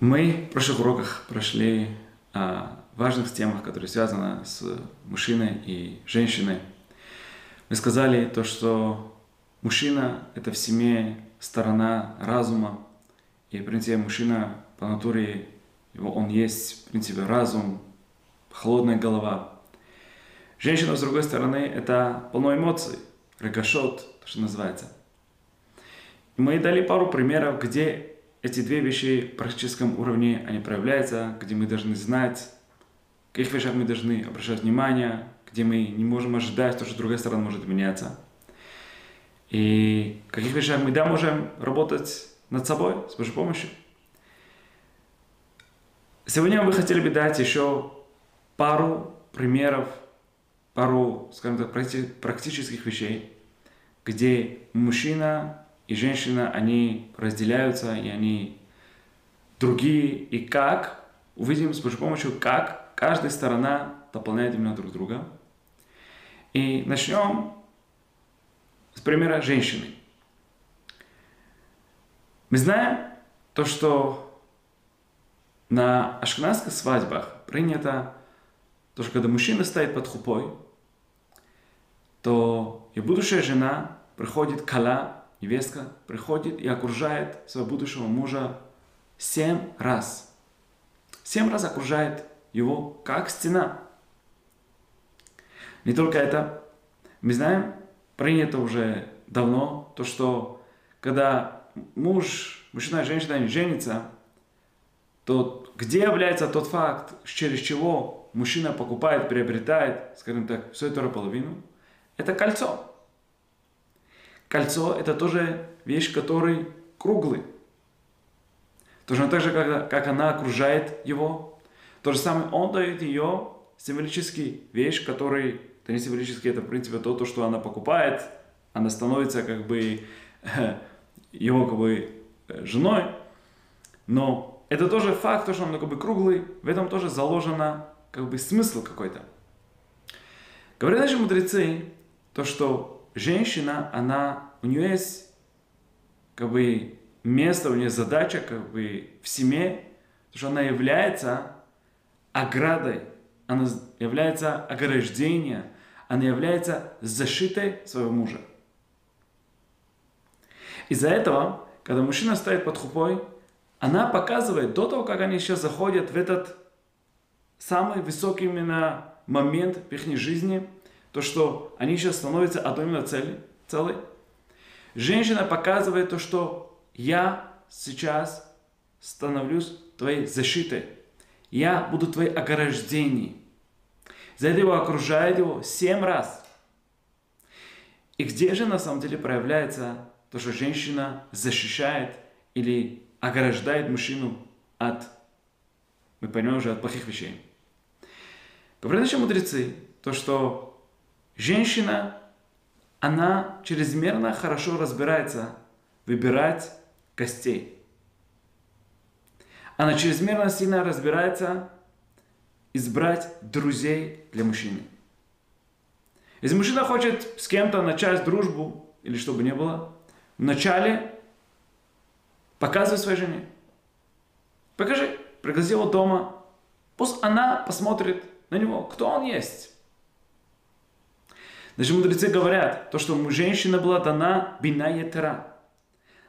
Мы в прошлых уроках прошли о важных темах, которые связаны с мужчиной и женщиной. Мы сказали то, что мужчина – это в семье сторона разума, и, в принципе, мужчина по натуре, его, он есть, в принципе, разум, холодная голова. Женщина, с другой стороны, это полно эмоций, регашот, то, что называется. И мы дали пару примеров, где эти две вещи в практическом уровне, они проявляются, где мы должны знать, в каких вещах мы должны обращать внимание, где мы не можем ожидать то, что другая сторона может меняться. И в каких вещах мы, да, можем работать над собой с Божьей помощью. Сегодня мы хотели бы дать еще пару примеров, пару, скажем так, практических вещей, где мужчина и женщина, они разделяются, и они другие, и как, увидим с Божьей помощью, как каждая сторона дополняет именно друг друга. И начнем с примера женщины. Мы знаем то, что на ашкенадских свадьбах принято то, что когда мужчина стоит под хупой, то и будущая жена приходит кала невестка приходит и окружает своего будущего мужа семь раз. Семь раз окружает его как стена. Не только это, мы знаем, принято уже давно, то что когда муж, мужчина и женщина женятся, то где является тот факт, через чего мужчина покупает, приобретает, скажем так, всю эту половину, это кольцо. Кольцо – это тоже вещь, которая круглый. Точно так же, как, как она окружает его. То же самое, он дает ее символический вещь, который, это не символический, это в принципе то, то, что она покупает, она становится как бы его как бы женой. Но это тоже факт, то, что он как бы круглый, в этом тоже заложено как бы смысл какой-то. Говорят наши мудрецы, то, что женщина, она, у нее есть как бы место, у нее задача как бы в семье, потому что она является оградой, она является ограждением, она является защитой своего мужа. Из-за этого, когда мужчина стоит под хупой, она показывает до того, как они сейчас заходят в этот самый высокий именно момент в их жизни – то, что они сейчас становятся одной именно цели, целой. Женщина показывает то, что я сейчас становлюсь твоей защитой. Я буду твоей ограждением. За это его окружает его семь раз. И где же на самом деле проявляется то, что женщина защищает или ограждает мужчину от, мы понимаем уже, от плохих вещей. Говорят наши мудрецы, то, что Женщина, она чрезмерно хорошо разбирается выбирать гостей. Она чрезмерно сильно разбирается избрать друзей для мужчины. Если мужчина хочет с кем-то начать дружбу, или что бы ни было, вначале показывай своей жене. Покажи, пригласи его дома. Пусть она посмотрит на него, кто он есть. Даже мудрецы говорят, то, что женщина была дана бина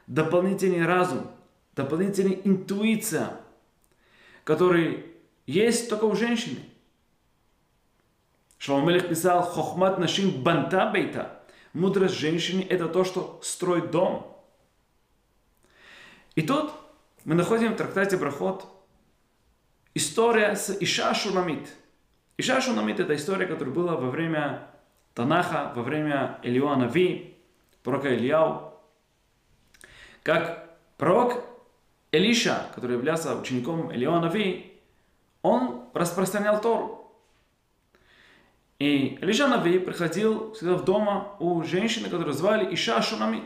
дополнительный разум, дополнительная интуиция, который есть только у женщины. Шломелех писал, хохмат нашим банта бейта. Мудрость женщины – это то, что строит дом. И тут мы находим в трактате Брахот история с Иша Шунамит. Иша Шунамит – это история, которая была во время Танаха во время Илиона Ви, пророка Ильяу, как пророк Элиша, который являлся учеником Илиона Ви, он распространял Тору. И Элиша Нави приходил всегда в дома у женщины, которую звали Иша Шунамит.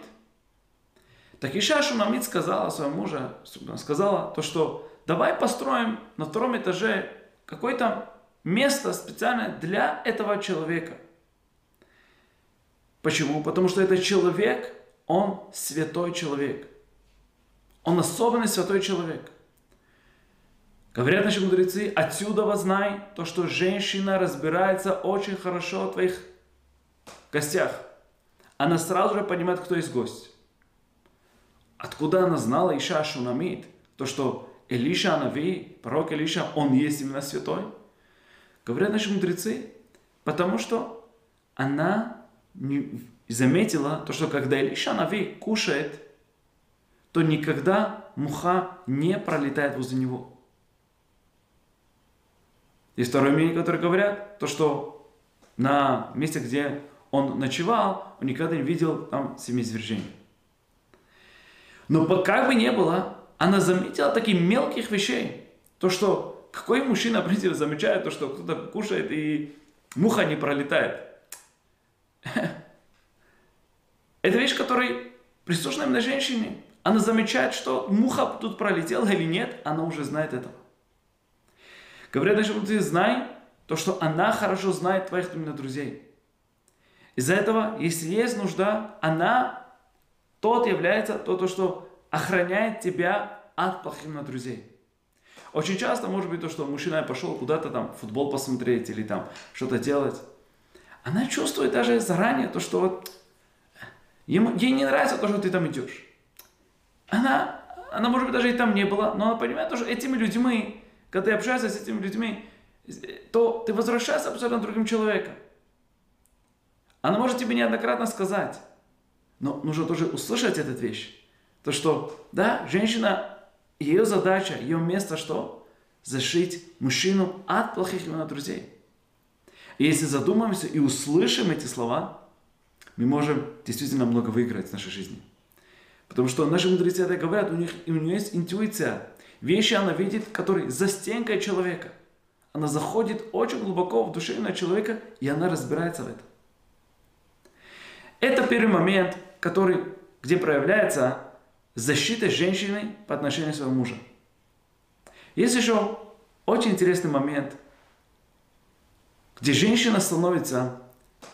Так Иша Шунамит сказала своему мужу, сказала то, что давай построим на втором этаже какое-то место специальное для этого человека. Почему? Потому что этот человек, он святой человек. Он особенный святой человек. Говорят наши мудрецы, отсюда вознай то, что женщина разбирается очень хорошо в твоих гостях. Она сразу же понимает, кто есть гость. Откуда она знала Иша Шунамид? То, что Илиша Анави, пророк Илиша, он есть именно святой? Говорят наши мудрецы, потому что она заметила то, что когда Илиша Анави кушает, то никогда муха не пролетает возле него. Есть второе мнение, которое говорят, то, что на месте, где он ночевал, он никогда не видел там семизвержений. Но как бы ни было, она заметила таких мелких вещей. То, что какой мужчина, в принципе, замечает то, что кто-то кушает и муха не пролетает. Это вещь, которая присуща именно женщине. Она замечает, что муха тут пролетела или нет, она уже знает этого. Говорят даже, ты знай то, что она хорошо знает твоих именно друзей. Из-за этого, если есть нужда, она тот является то, то, что охраняет тебя от плохих именно друзей. Очень часто может быть то, что мужчина пошел куда-то там футбол посмотреть или там что-то делать. Она чувствует даже заранее то, что вот ему, ей не нравится то, что ты там идешь. Она, она может быть даже и там не была, но она понимает, что этими людьми когда ты общаешься с этими людьми, то ты возвращаешься абсолютно другим человеком. Она может тебе неоднократно сказать, но нужно тоже услышать эту вещь. То, что, да, женщина, ее задача, ее место что? Зашить мужчину от плохих именно друзей. И если задумаемся и услышим эти слова, мы можем действительно много выиграть в нашей жизни. Потому что наши мудрецы это говорят, у них, у них есть интуиция. Вещи она видит, которые за стенкой человека. Она заходит очень глубоко в душе на человека, и она разбирается в этом. Это первый момент, который, где проявляется защита женщины по отношению к своему мужу. Есть еще очень интересный момент, где женщина становится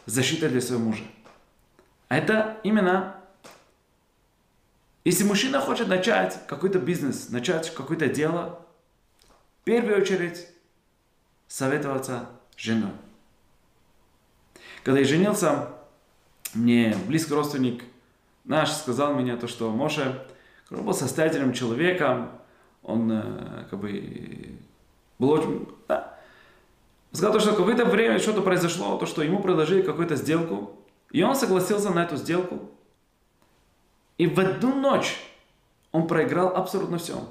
защитой для своего мужа. А это именно если мужчина хочет начать какой-то бизнес, начать какое-то дело, в первую очередь советоваться с женой. Когда я женился, мне близкий родственник наш сказал мне то, что Моше был состоятельным человеком, он э, как бы был очень... сказал, то, что какое-то время что-то произошло, то, что ему предложили какую-то сделку, и он согласился на эту сделку. И в одну ночь он проиграл абсолютно все.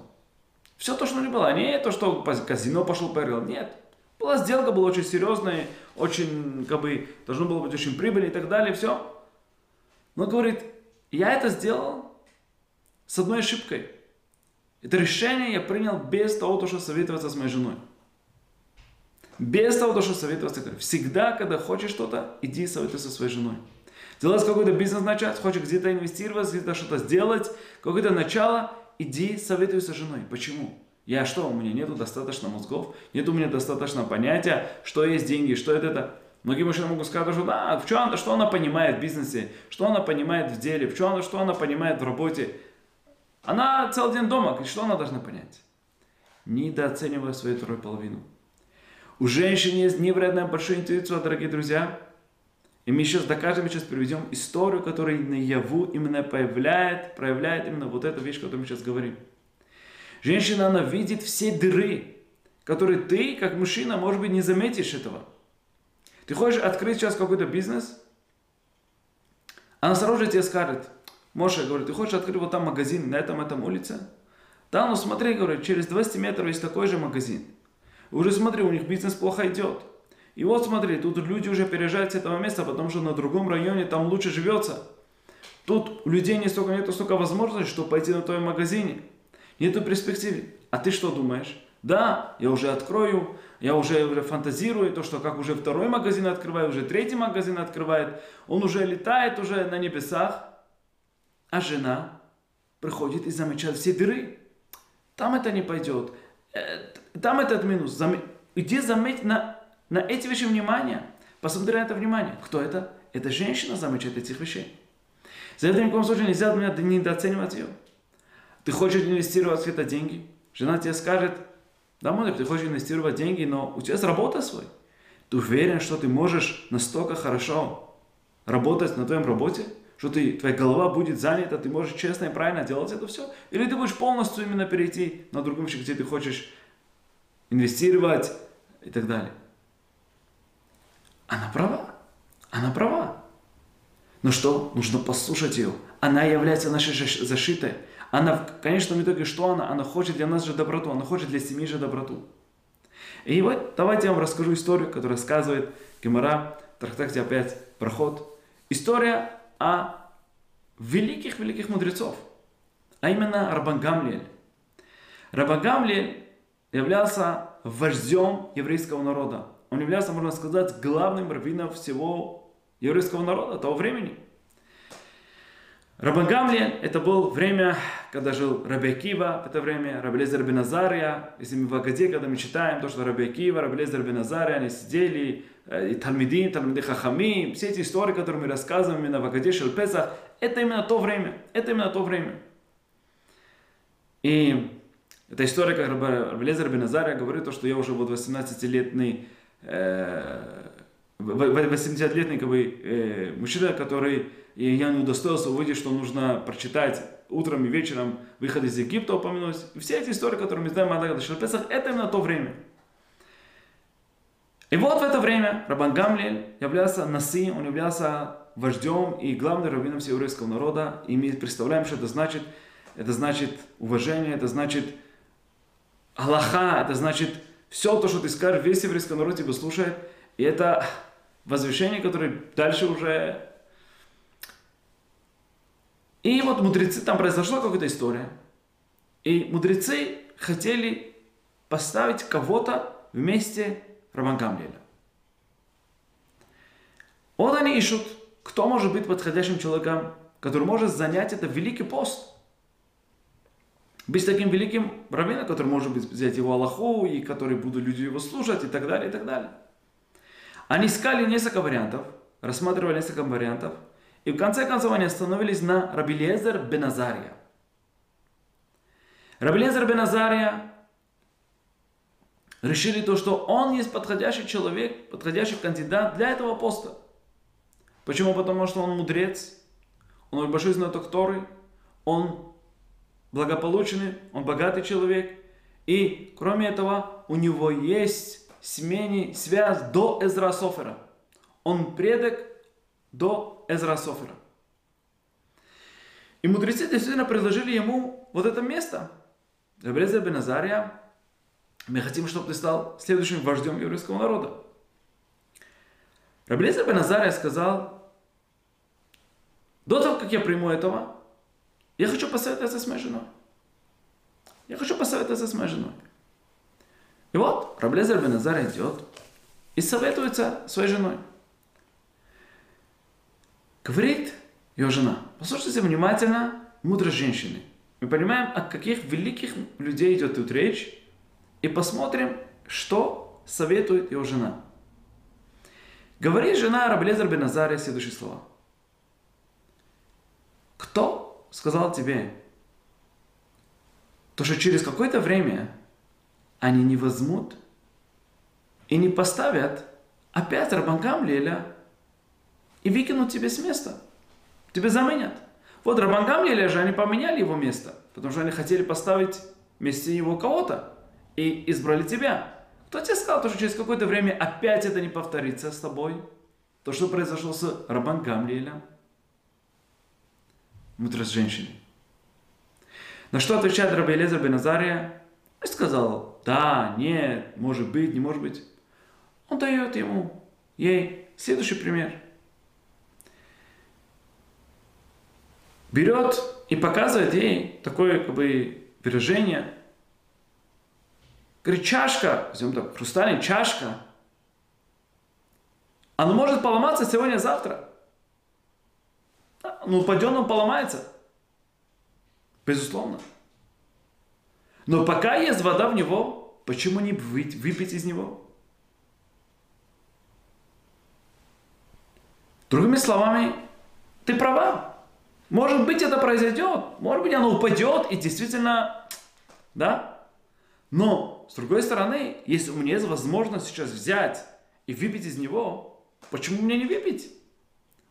Все то, что у него было. Не то, что казино пошел, проиграл. Нет. Была сделка, была очень серьезная, очень, как бы, должно было быть очень прибыльно и так далее, все. Но говорит, я это сделал с одной ошибкой. Это решение я принял без того, что советоваться с моей женой. Без того, что советоваться. Всегда, когда хочешь что-то, иди советуйся со своей женой делать какой-то бизнес начать, хочешь где-то инвестировать, где-то что-то сделать, какое-то начало, иди советуйся с женой. Почему? Я что, у меня нету достаточно мозгов, нет у меня достаточно понятия, что есть деньги, что это это. Многие мужчины могут сказать, что да, в чем она, что она понимает в бизнесе, что она понимает в деле, в чем она, что она понимает в работе. Она целый день дома, что она должна понять? Недооценивая свою вторую половину. У женщин есть невероятно большая интуиция, дорогие друзья. И мы сейчас докажем, мы сейчас приведем историю, которая наяву именно появляет, проявляет именно вот эту вещь, о которой мы сейчас говорим. Женщина, она видит все дыры, которые ты, как мужчина, может быть, не заметишь этого. Ты хочешь открыть сейчас какой-то бизнес, она сразу же тебе скажет, Моша говорит, ты хочешь открыть вот там магазин на этом, этом улице? Да, ну смотри, говорит, через 200 метров есть такой же магазин. Уже смотри, у них бизнес плохо идет. И вот смотри, тут люди уже переезжают с этого места, потому что на другом районе там лучше живется. Тут у людей не столько, нету столько возможностей, чтобы пойти на твой магазине. Нету перспективы. А ты что думаешь? Да, я уже открою, я уже, фантазирую, то, что как уже второй магазин открывает, уже третий магазин открывает, он уже летает уже на небесах, а жена приходит и замечает все дыры. Там это не пойдет, там этот минус. Иди заметь на на эти вещи внимание. Посмотри на это внимание. Кто это? Это женщина замечает этих вещей. За это ни в коем случае нельзя меня недооценивать ее. Ты хочешь инвестировать в это деньги? Жена тебе скажет, Да, может, ты хочешь инвестировать деньги, но у тебя есть работа свой. Ты уверен, что ты можешь настолько хорошо работать на твоем работе, что ты, твоя голова будет занята, ты можешь честно и правильно делать это все? Или ты будешь полностью именно перейти на другом вещи, где ты хочешь инвестировать и так далее? Она права. Она права. Но что? Нужно послушать ее. Она является нашей защитой. Она в конечном итоге что она? Она хочет для нас же доброту, она хочет для семьи же доброту. И вот давайте я вам расскажу историю, которую рассказывает Гемора, трактате опять проход. История о великих-великих мудрецов, а именно Рабан Гамлиэль. Рабан Гамлиэль являлся вождем еврейского народа. Он являлся, можно сказать, главным раввином всего еврейского народа того времени – Рабан Гамлиэль, это было время, когда жил Раби Акива, это время Раблезер бен Азария. Если мы в Агаде, когда мы читаем то, что Раби Акива, Раблезер бен Азария, они сидели, э, и Талмидин, Талмиды Хахами, все эти истории, которые мы рассказываем именно в Агаде Шелпесах, это именно то время, это именно то время. И эта история, как Раблезер бен Азария говорит, то, что я уже вот 18-летний э, 80-летний как бы, э, мужчина, который и я не удостоился увидеть, что нужно прочитать утром и вечером выход из Египта упомянуть. И все эти истории, которые мы знаем о Адагата Шерпесах, это именно то время. И вот в это время Рабан Гамлиэль являлся Наси, он являлся вождем и главным раввином всего еврейского народа. И мы представляем, что это значит. Это значит уважение, это значит Аллаха, это значит все то, что ты скажешь, весь еврейский народ тебя слушает. И это возвышение, которое дальше уже и вот мудрецы, там произошла какая-то история. И мудрецы хотели поставить кого-то вместе Рабан Гамлиэля. Вот они ищут, кто может быть подходящим человеком, который может занять это великий пост. Быть таким великим раввином, который может быть взять его Аллаху, и который будут люди его слушать, и так далее, и так далее. Они искали несколько вариантов, рассматривали несколько вариантов – и в конце концов они остановились на Рабилезер Беназария. Рабилезер Беназария решили то, что он есть подходящий человек, подходящий кандидат для этого поста. Почему? Потому что он мудрец, он большой знаток Торы, он благополучный, он богатый человек. И кроме этого, у него есть семейный связь до Эзра Софера. Он предок до Эзра Софера. И мудрецы действительно предложили ему вот это место. Рабрезер бен Азария, мы хотим, чтобы ты стал следующим вождем еврейского народа. Рабрезер бен Азария сказал, до того, как я приму этого, я хочу посоветоваться с моей женой. Я хочу посоветоваться с моей женой. И вот Раблезер бен Азар идет и советуется своей женой. Говорит ее жена, послушайте внимательно мудрой женщины. Мы понимаем, о каких великих людей идет тут речь, и посмотрим, что советует ее жена. Говорит жена Раблезер бен Азария следующие слова. Кто сказал тебе, то что через какое-то время они не возьмут и не поставят опять Рабан Гамлиэля и выкинут тебе с места. Тебе заменят. Вот Рабан Гамлиэля же они поменяли его место, потому что они хотели поставить вместе него кого-то и избрали тебя. Кто тебе сказал, что через какое-то время опять это не повторится с тобой? То, что произошло с Рабан Гамлиэлем? Мудрость женщины. На что отвечает Раби Элезер Беназария? И сказал, да, нет, может быть, не может быть. Он дает ему, ей следующий пример – берет и показывает ей такое как бы выражение. Говорит, чашка, возьмем так, хрустальная чашка, она может поломаться сегодня-завтра. Ну, упадет, он поломается. Безусловно. Но пока есть вода в него, почему не выпить из него? Другими словами, ты права. Может быть, это произойдет. Может быть, оно упадет и действительно, да? Но, с другой стороны, если у меня есть возможность сейчас взять и выпить из него, почему мне не выпить?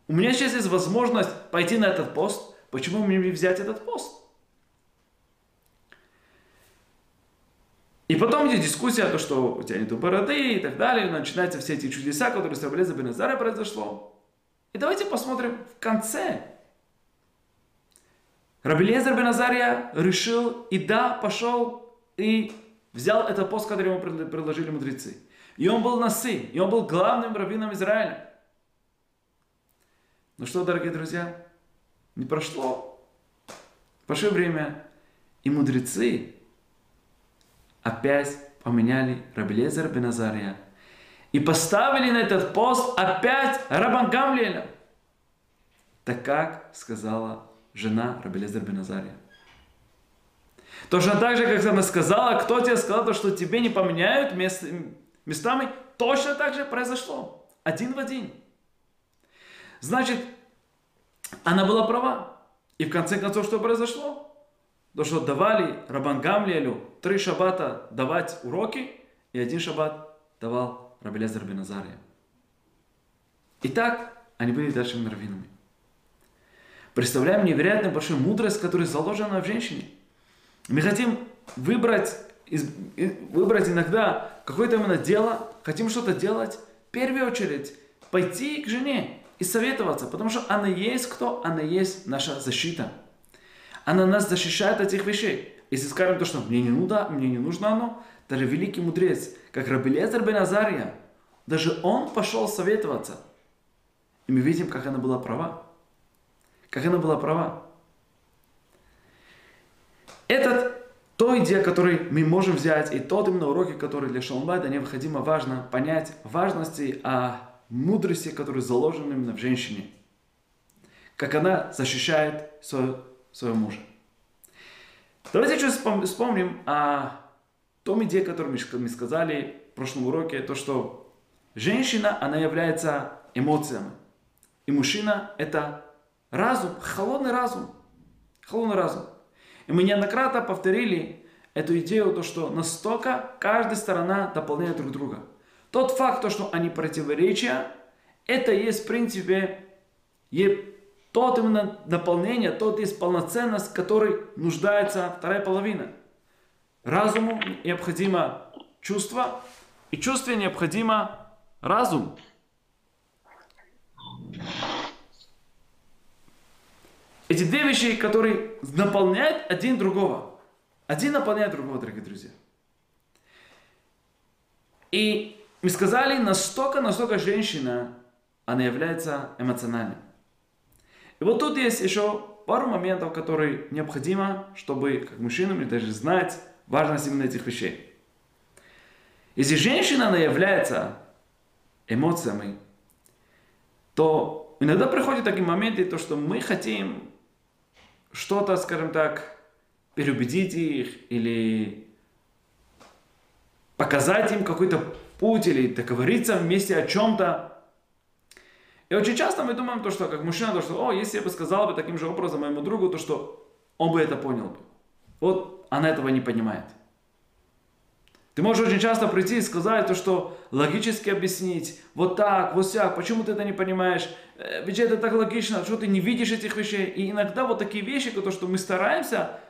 У меня сейчас есть возможность пойти на этот пост, почему мне не взять этот пост? И потом идет дискуссия, то, что у тебя нету бороды и так далее, начинаются все эти чудеса, которые с Рабелеза Беназара произошло. И давайте посмотрим в конце. Рабелезер Беназария решил и да, пошел и взял этот пост, который ему предложили мудрецы. И он был носы, и он был главным раввином Израиля. Ну что, дорогие друзья, не прошло. Прошло время, и мудрецы опять поменяли Рабелезер Беназария и поставили на этот пост опять Рабан Гамлиэля. Так как сказала жена Рабелезер Беназария. Точно так же, как она сказала, кто тебе сказал, то, что тебе не поменяют мест, местами, точно так же произошло. Один в один. Значит, она была права. И в конце концов, что произошло? То, что давали Рабан Гамлиэлю три шаббата давать уроки, и один шаббат давал Рабелезер Беназария. И так они были дальше раввинами. Представляем невероятно большую мудрость, которая заложена в женщине. Мы хотим выбрать, выбрать иногда какое-то именно дело, хотим что-то делать, в первую очередь пойти к жене и советоваться, потому что она есть кто? Она есть наша защита. Она нас защищает от этих вещей. Если скажем то, что мне не нужно, мне не нужно оно, даже великий мудрец, как Рабелезер бен Азария, даже он пошел советоваться. И мы видим, как она была права. Как она была права. Этот то идея, который мы можем взять, и тот именно уроки, которые для Шалмбайда необходимо важно понять важности о мудрости, которые заложены именно в женщине. Как она защищает свою своего мужа. Давайте еще вспомним о том идее, которую мы сказали в прошлом уроке, то, что женщина, она является эмоциями. И мужчина – это разум, холодный разум. Холодный разум. И мы неоднократно повторили эту идею, то, что настолько каждая сторона дополняет друг друга. Тот факт, то, что они противоречия, это есть, в принципе, тот именно наполнение, тот есть полноценность, который нуждается вторая половина. Разуму необходимо чувство, и чувстве необходимо разум. Эти две вещи, которые наполняют один другого. Один наполняет другого, дорогие друзья. И мы сказали, настолько, настолько женщина, она является эмоциональной. И вот тут есть еще пару моментов, которые необходимо, чтобы как мужчинам даже знать важность именно этих вещей. Если женщина, она является эмоциями, то иногда приходят такие моменты, то, что мы хотим что-то, скажем так, переубедить их или показать им какой-то путь или договориться вместе о чем-то. И очень часто мы думаем, то, что как мужчина, то, что, о, если я бы сказал бы таким же образом моему другу, то что он бы это понял бы. Вот она этого не понимает. Ты можешь очень часто прийти и сказать то, что логически объяснить, вот так, вот так, почему ты это не понимаешь, э, ведь это так логично, что ты не видишь этих вещей. И иногда вот такие вещи, то, что мы стараемся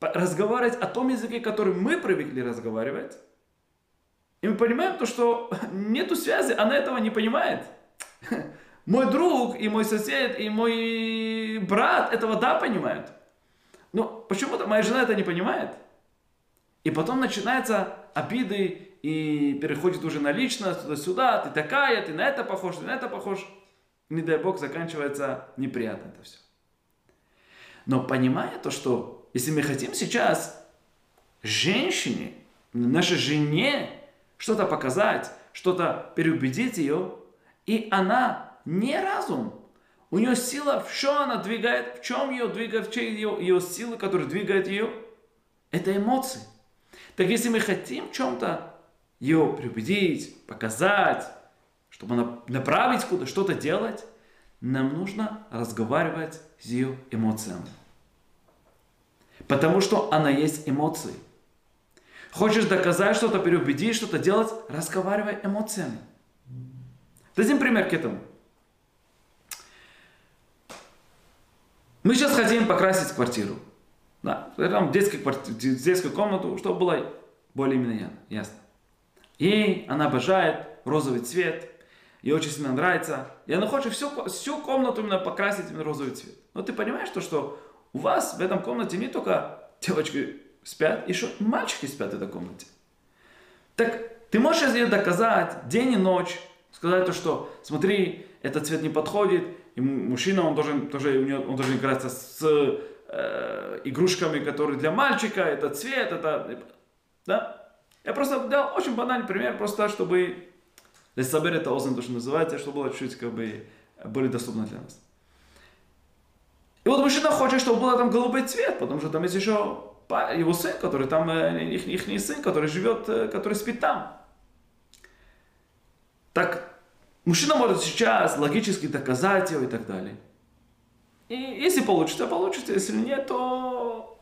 разговаривать о том языке, который мы привыкли разговаривать, и мы понимаем то, что нету связи, она этого не понимает. Мой друг и мой сосед и мой брат этого да понимают. Но почему-то моя жена это не понимает. И потом начинаются обиды и переходит уже на личность, туда-сюда, ты такая, ты на это похож, ты на это похож. Не дай бог, заканчивается неприятно это все. Но понимая то, что если мы хотим сейчас женщине, нашей жене что-то показать, что-то переубедить ее, и она не разум. У нее сила, в чем она двигает, в чем ее двигает, в чем ее, ее силы, которые двигают ее, это эмоции. Так если мы хотим чем-то ее прибедить, показать, чтобы она направить куда что-то делать, нам нужно разговаривать с ее эмоциями. Потому что она есть эмоции. Хочешь доказать что-то, переубедить, что-то делать, разговаривай эмоциями. Дадим пример к этому. Мы сейчас хотим покрасить квартиру. Да, там детскую, квартиру, детскую комнату, чтобы было более-менее ясно. И она обожает розовый цвет, ей очень сильно нравится. И она хочет всю, всю комнату именно покрасить именно розовый цвет. Но ты понимаешь, то, что у вас в этом комнате не только девочки спят, еще мальчики спят в этой комнате. Так ты можешь ей доказать день и ночь, сказать то, что смотри, этот цвет не подходит, и мужчина, он должен, тоже, он должен играться с э, игрушками, которые для мальчика, это цвет, это... Да? Я просто дал очень банальный пример, просто чтобы Лесабер это озон, то, что называется, чтобы было чуть-чуть как бы были доступны для нас. И вот мужчина хочет, чтобы был там голубой цвет, потому что там есть еще его сын, который там, э, их, их сын, который живет, э, который спит там. Так, мужчина может сейчас логически доказать его и так далее. И если получится, получится, если нет, то...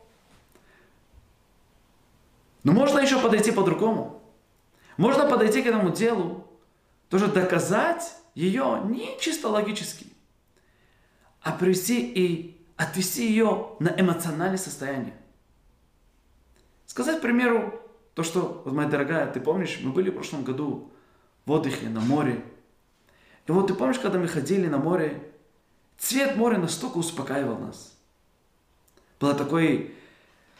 Но можно еще подойти по-другому. Можно подойти к этому делу, тоже доказать ее не чисто логически, а привести и отвести ее на эмоциональное состояние. Сказать, к примеру, то, что, вот моя дорогая, ты помнишь, мы были в прошлом году в отдыхе на море. И вот ты помнишь, когда мы ходили на море, цвет моря настолько успокаивал нас. Был такой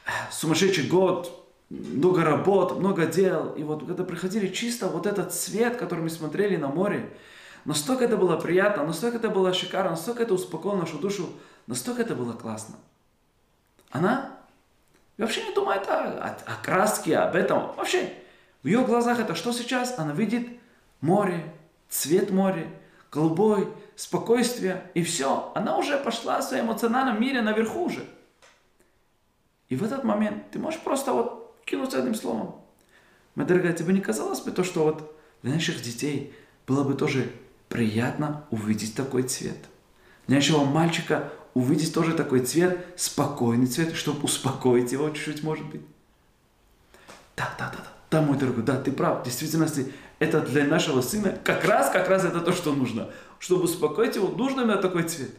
э, сумасшедший год, много работ, много дел. И вот когда приходили чисто вот этот цвет, который мы смотрели на море, настолько это было приятно, настолько это было шикарно, настолько это успокоило нашу душу, настолько это было классно. Она вообще не думает о, о, о краске, об этом. Вообще, в ее глазах это что сейчас? Она видит море, цвет моря, голубой, спокойствие, и все. Она уже пошла в своем эмоциональном мире наверху уже. И в этот момент ты можешь просто вот кинуться одним словом. Моя дорогая, тебе не казалось бы то, что вот для наших детей было бы тоже приятно увидеть такой цвет? Для нашего мальчика увидеть тоже такой цвет, спокойный цвет, чтобы успокоить его чуть-чуть, может быть. Да, да, да, да, да, мой дорогой, да, ты прав. В действительности, это для нашего сына как раз, как раз это то, что нужно. Чтобы успокоить его, нужно именно такой цвет.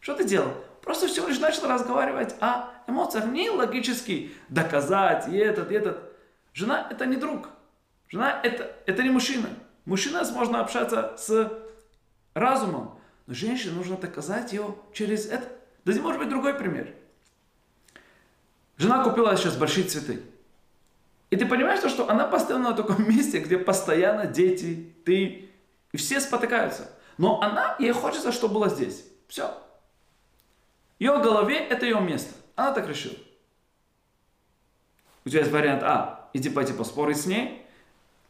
Что ты делал? Просто всего лишь начал разговаривать о эмоциях, не логически доказать, и этот, и этот. Жена – это не друг. Жена – это, это не мужчина. Мужчина можно общаться с разумом, но женщине нужно доказать ее через это. Да может быть другой пример. Жена купила сейчас большие цветы. И ты понимаешь, то, что она постоянно на таком месте, где постоянно дети, ты, и все спотыкаются. Но она, ей хочется, чтобы было здесь. Все. Ее голове это ее место. Она так решила. У тебя есть вариант А. Иди пойти поспорить с ней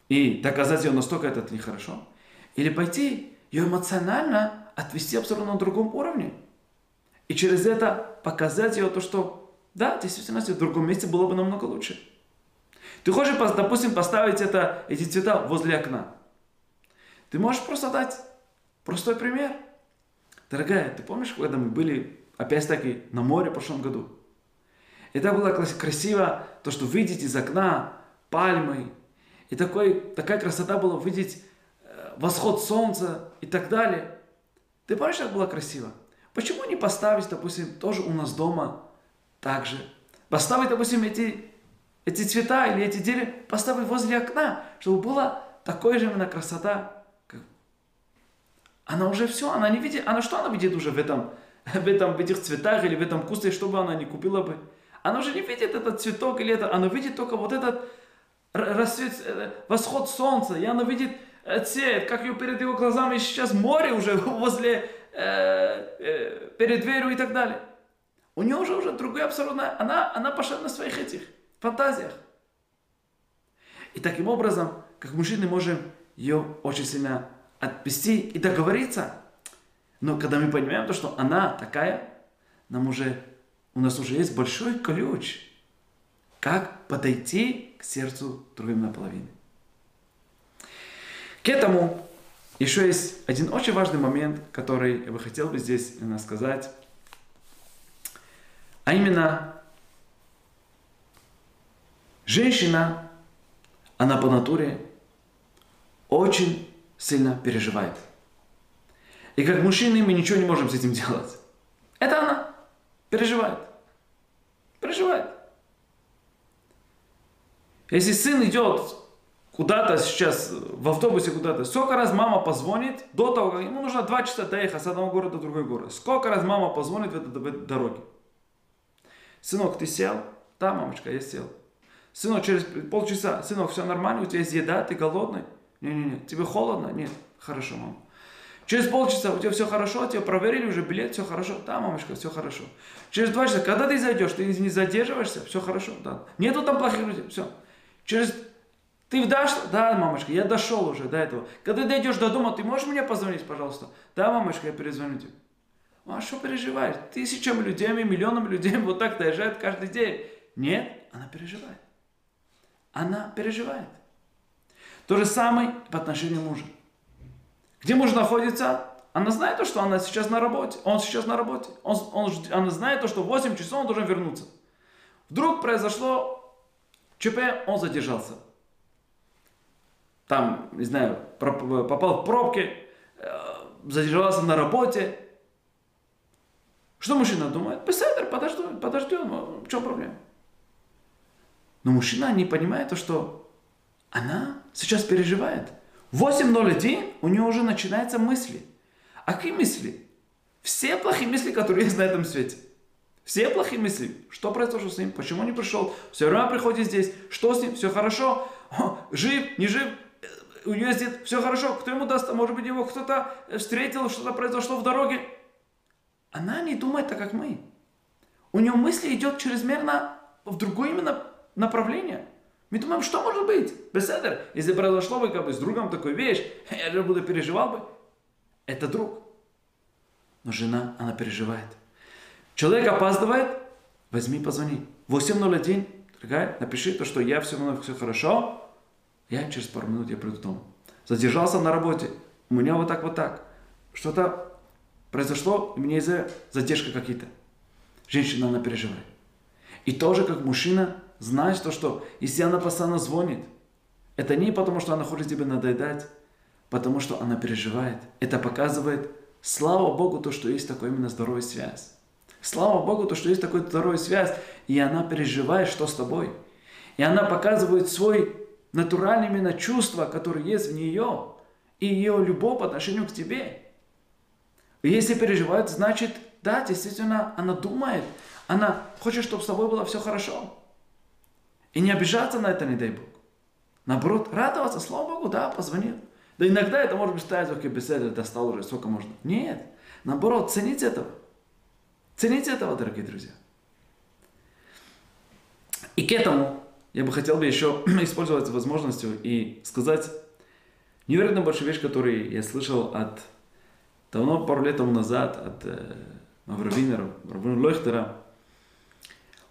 и доказать ее настолько это нехорошо. Или пойти ее эмоционально отвести абсолютно на другом уровне. И через это показать ее то, что да, действительно, в другом месте было бы намного лучше. Ты хочешь, допустим, поставить это, эти цвета возле окна. Ты можешь просто дать простой пример. Дорогая, ты помнишь, когда мы были, опять-таки, на море в прошлом году? Это было красиво, то, что видеть из окна пальмы. И такой, такая красота была видеть э, восход солнца и так далее. Ты помнишь, как было красиво? Почему не поставить, допустим, тоже у нас дома так же? Поставить, допустим, эти, эти цвета или эти деревья, поставить возле окна, чтобы была такой же именно красота. Как... Она уже все, она не видит, она что она видит уже в этом, в этом, в этих цветах или в этом кусте, чтобы она не купила бы? Она уже не видит этот цветок или это, она видит только вот этот рассвет, э, восход солнца, и она видит цвет, как ее перед его глазами сейчас море уже возле, э, э, перед дверью и так далее. У нее уже уже другая абсолютно, она, она пошла на своих этих фантазиях. И таким образом, как мужчины, можем ее очень сильно отвести и договориться. Но когда мы понимаем то, что она такая, нам уже, у нас уже есть большой ключ, как подойти к сердцу другой наполовины. К этому еще есть один очень важный момент, который я бы хотел бы здесь сказать. А именно, женщина она по натуре очень сильно переживает. И как мужчины мы ничего не можем с этим делать. Это она переживает. Переживает. Если сын идет куда-то сейчас, в автобусе куда-то, сколько раз мама позвонит до того, как ему нужно два часа доехать с одного города в другой город. Сколько раз мама позвонит в, этой, в этой дороге. Сынок, ты сел? Да, мамочка, я сел. Сынок, через полчаса, сынок, все нормально, у тебя есть еда, ты голодный? Не-не-не, тебе холодно? Нет. Хорошо, мама. Через полчаса у тебя все хорошо, тебя проверили уже билет, все хорошо. Да, мамочка, все хорошо. Через два часа, когда ты зайдешь, ты не задерживаешься, все хорошо, да. Нету там плохих людей, все. Через ты дошел? Да, мамочка, я дошел уже до этого. Когда дойдешь до дома, ты можешь мне позвонить, пожалуйста? Да, мамочка, я перезвоню тебе. А что переживаешь? Тысячами людей, миллионами людей вот так доезжают каждый день. Нет, она переживает. Она переживает. То же самое по отношению мужа. Где муж находится? Она знает то, что она сейчас на работе. Он сейчас на работе. Он, он, она знает то, что в 8 часов он должен вернуться. Вдруг произошло ЧП, он задержался. Там, не знаю, попал в пробки, э, задержался на работе. Что мужчина думает? Беседер, подождем, подождем, в чем проблема? Но мужчина не понимает то, что она сейчас переживает. 8.01 у нее уже начинаются мысли. А какие мысли? Все плохие мысли, которые есть на этом свете. Все плохие мысли. Что произошло с ним? Почему не пришел? Все равно приходит здесь. Что с ним? Все хорошо? Жив? Не жив? У нее здесь все хорошо. Кто ему даст? Может быть, его кто-то встретил, что-то произошло в дороге. Она не думает так, как мы. У нее мысли идет чрезмерно в другое именно направление. Мы думаем, что может быть? Беседер, если произошло бы как бы с другом такую вещь, я же буду переживал бы. Это друг. Но жена, она переживает. Человек опаздывает, возьми, позвони. 8.01, дорогая, напиши то, что я все равно все хорошо, я через пару минут я приду дома. Задержался на работе, у меня вот так, вот так. Что-то произошло, у меня из-за задержка какие-то. Женщина, она переживает. И тоже как мужчина, знать то, что если она постоянно звонит, это не потому, что она хочет тебе надоедать, потому что она переживает. Это показывает, слава Богу, то, что есть такой именно здоровая связь. Слава Богу, то, что есть такой здоровая связь, и она переживает, что с тобой. И она показывает свой натуральный именно чувство, которое есть в нее, и ее любовь по отношению к тебе. И если переживает, значит, да, действительно, она думает, она хочет, чтобы с тобой было все хорошо. И не обижаться на это, не дай Бог. Наоборот, радоваться, слава Богу, да, позвонил. Да иногда это может быть стоять, окей, беседа, достал уже, сколько можно. Нет, наоборот, ценить этого. Цените этого, дорогие друзья. И к этому я бы хотел бы еще использовать возможностью и сказать невероятно большую вещь, которую я слышал от давно, пару лет тому назад, от э, Мавравинера, Равина Лойхтера,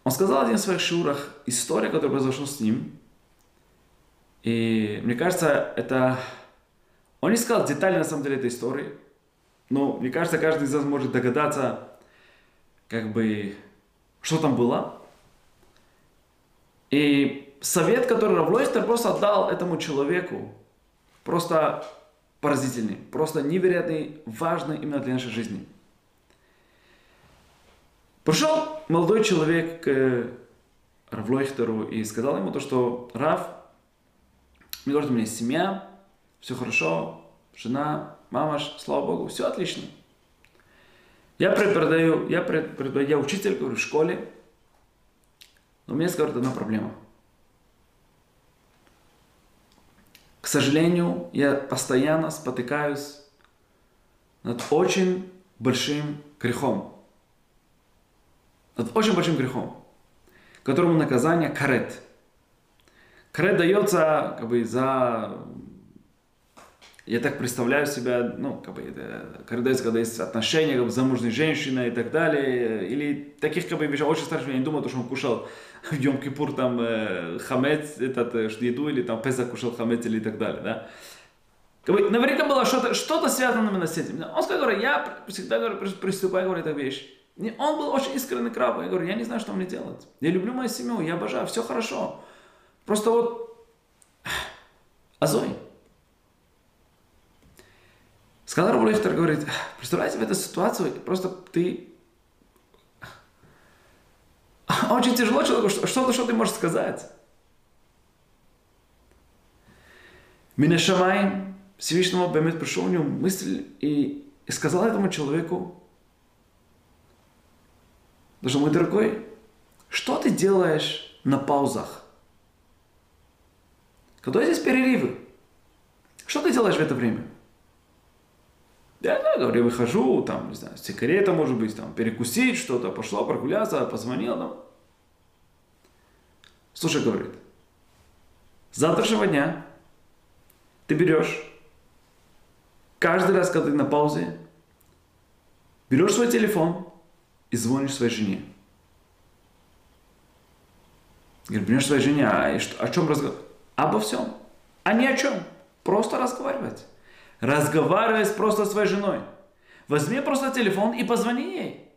он сказал один в своих шурах историю, которая произошла с ним. И мне кажется, это... Он не сказал детально на самом деле этой истории. Но мне кажется, каждый из нас может догадаться, как бы, что там было. И совет, который Равлойстер просто отдал этому человеку, просто поразительный, просто невероятный, важный именно для нашей жизни. Пришел молодой человек к Равлойхтеру и сказал ему то, что Рав, мне говорит, у меня есть семья, все хорошо, жена, мама, слава Богу, все отлично. Я преподаю, я, преподаю, я учитель, говорю, в школе, но у меня есть, говорит, одна проблема. К сожалению, я постоянно спотыкаюсь над очень большим грехом над очень большим грехом, которому наказание карет. Карет дается как бы за... Я так представляю себя, ну, как бы, это, карет дается, когда есть отношения как бы, замужней женщиной и так далее, или таких, как бы, вещей, очень старших, я не думаю, что он кушал в Йом Кипур там э, хамец, этот, э, еду, или там Песах кушал хамец, или так далее, да. Как бы, наверняка было что-то, что-то связано именно с этим. Он сказал, я всегда говорю, приступаю, говорю, эту вещь. Он был очень искренний краб. Я говорю, я не знаю, что мне делать. Я люблю мою семью, я обожаю, все хорошо. Просто вот Азой. Сказал Рабулехтер, говорит, представляете, в этой ситуации просто ты... Очень тяжело человеку, что-то, что ты можешь сказать. Минашамай Всевышнему Бемет пришел у него мысль и, и сказал этому человеку, что мой дорогой, что ты делаешь на паузах? Когда здесь перерывы? Что ты делаешь в это время? Я, да, говорю, выхожу, там, не знаю, сигарета, может быть, там, перекусить что-то, пошла прогуляться, позвонила, там. Слушай, говорит, с завтрашнего дня ты берешь, каждый раз, когда ты на паузе, берешь свой телефон и звонишь своей жене. Говорит, берешь своей жене, а что, о чем разговор? Обо всем. А ни о чем. Просто разговаривать. Разговаривай просто с своей женой. Возьми просто телефон и позвони ей.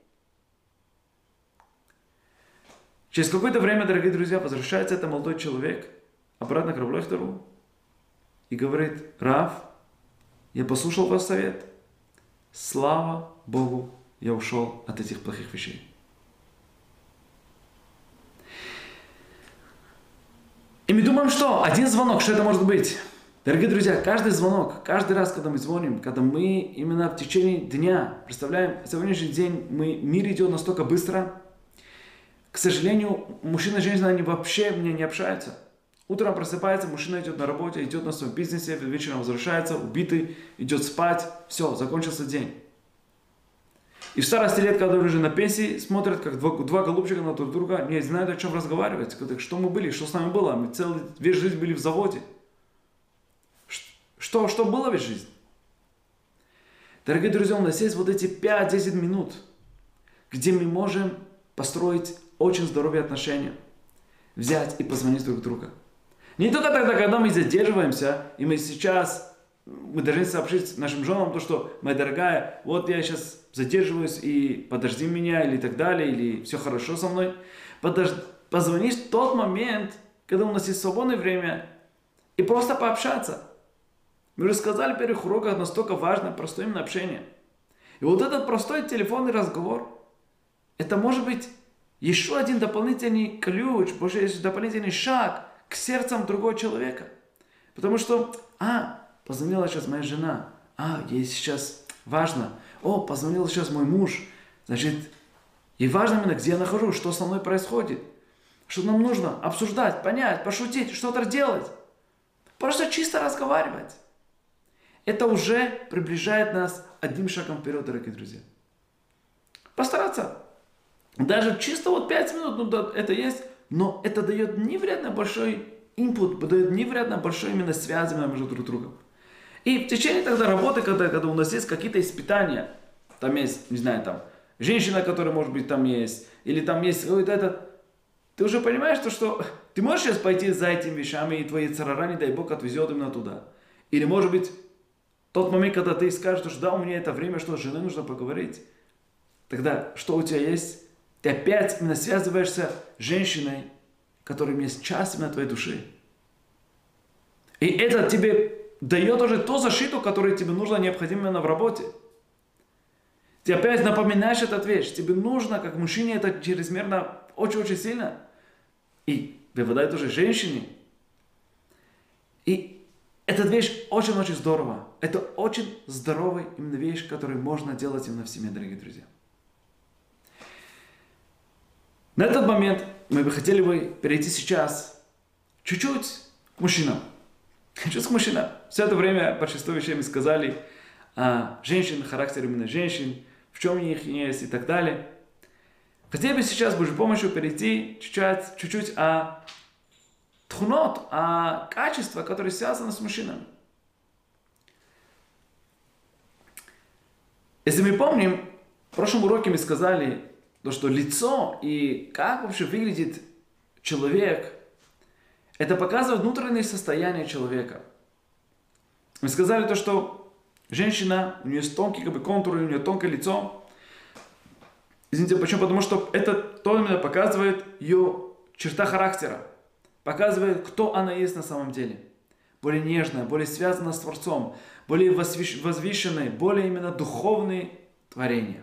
Через какое-то время, дорогие друзья, возвращается этот молодой человек обратно к Равлехтеру и говорит, Рав, я послушал ваш совет. Слава Богу, я ушел от этих плохих вещей. И мы думаем, что один звонок, что это может быть? Дорогие друзья, каждый звонок, каждый раз, когда мы звоним, когда мы именно в течение дня, представляем, сегодняшний день мы, мир идет настолько быстро, к сожалению, мужчина и женщина, они вообще мне не общаются. Утром просыпается, мужчина идет на работе, идет на своем бизнесе, вечером возвращается, убитый, идет спать, все, закончился день. И в старости лет, когда уже на пенсии, смотрят, как два, два голубчика на друг друга, не знают, о чем разговаривать. Что мы были, что с нами было. Мы целую весь жизнь были в заводе. Что, что было в жизни? Дорогие друзья, у нас есть вот эти 5-10 минут, где мы можем построить очень здоровые отношения, взять и позвонить друг другу. Не только тогда, когда мы задерживаемся, и мы сейчас, мы должны сообщить нашим женам то, что, моя дорогая, вот я сейчас задерживаюсь, и подожди меня, или так далее, или все хорошо со мной. Подож... Позвонить в тот момент, когда у нас есть свободное время, и просто пообщаться – мы уже сказали в первых уроках, настолько важно простое именно общение. И вот этот простой телефонный разговор, это может быть еще один дополнительный ключ, больше дополнительный шаг к сердцам другого человека. Потому что, а, позвонила сейчас моя жена, а, ей сейчас важно, о, позвонил сейчас мой муж, значит, ей важно именно, где я нахожусь, что со мной происходит, что нам нужно обсуждать, понять, пошутить, что-то делать. Просто чисто разговаривать это уже приближает нас одним шагом вперед, дорогие друзья. Постараться. Даже чисто вот 5 минут, ну да, это есть, но это дает невероятно большой input, дает невероятно большой именно связи между друг другом. И в течение тогда работы, когда, когда у нас есть какие-то испытания, там есть, не знаю, там, женщина, которая, может быть, там есть, или там есть какой-то этот, ты уже понимаешь, то, что ты можешь сейчас пойти за этими вещами, и твои царара, не дай Бог, отвезет именно туда. Или, может быть, тот момент, когда ты скажешь, что да, у меня это время, что с женой нужно поговорить, тогда что у тебя есть? Ты опять именно связываешься с женщиной, которая есть часть именно твоей души. И это тебе дает уже ту защиту, которая тебе нужна, необходима именно в работе. Ты опять напоминаешь этот вещь. Тебе нужно, как мужчине, это чрезмерно, очень-очень сильно. И выводает уже женщине. И эта вещь очень-очень здорово. Это очень здоровая именно вещь, которую можно делать именно в семье, дорогие друзья. На этот момент мы бы хотели бы перейти сейчас чуть-чуть к мужчинам. Чуть к мужчинам. Все это время большинство вещей мы сказали о женщин, характер именно женщин, в чем у них есть и так далее. Хотели бы сейчас с Божьей помощью перейти чуть-чуть, чуть-чуть о тхунот, а качества, которые связаны с мужчинами. Если мы помним, в прошлом уроке мы сказали, то, что лицо и как вообще выглядит человек, это показывает внутреннее состояние человека. Мы сказали то, что женщина, у нее есть тонкие как бы, контуры, у нее тонкое лицо. Извините, почему? Потому что это то именно показывает ее черта характера показывает, кто она есть на самом деле. более нежное, более связанное с Творцом, более возвышенное, более именно духовные творения.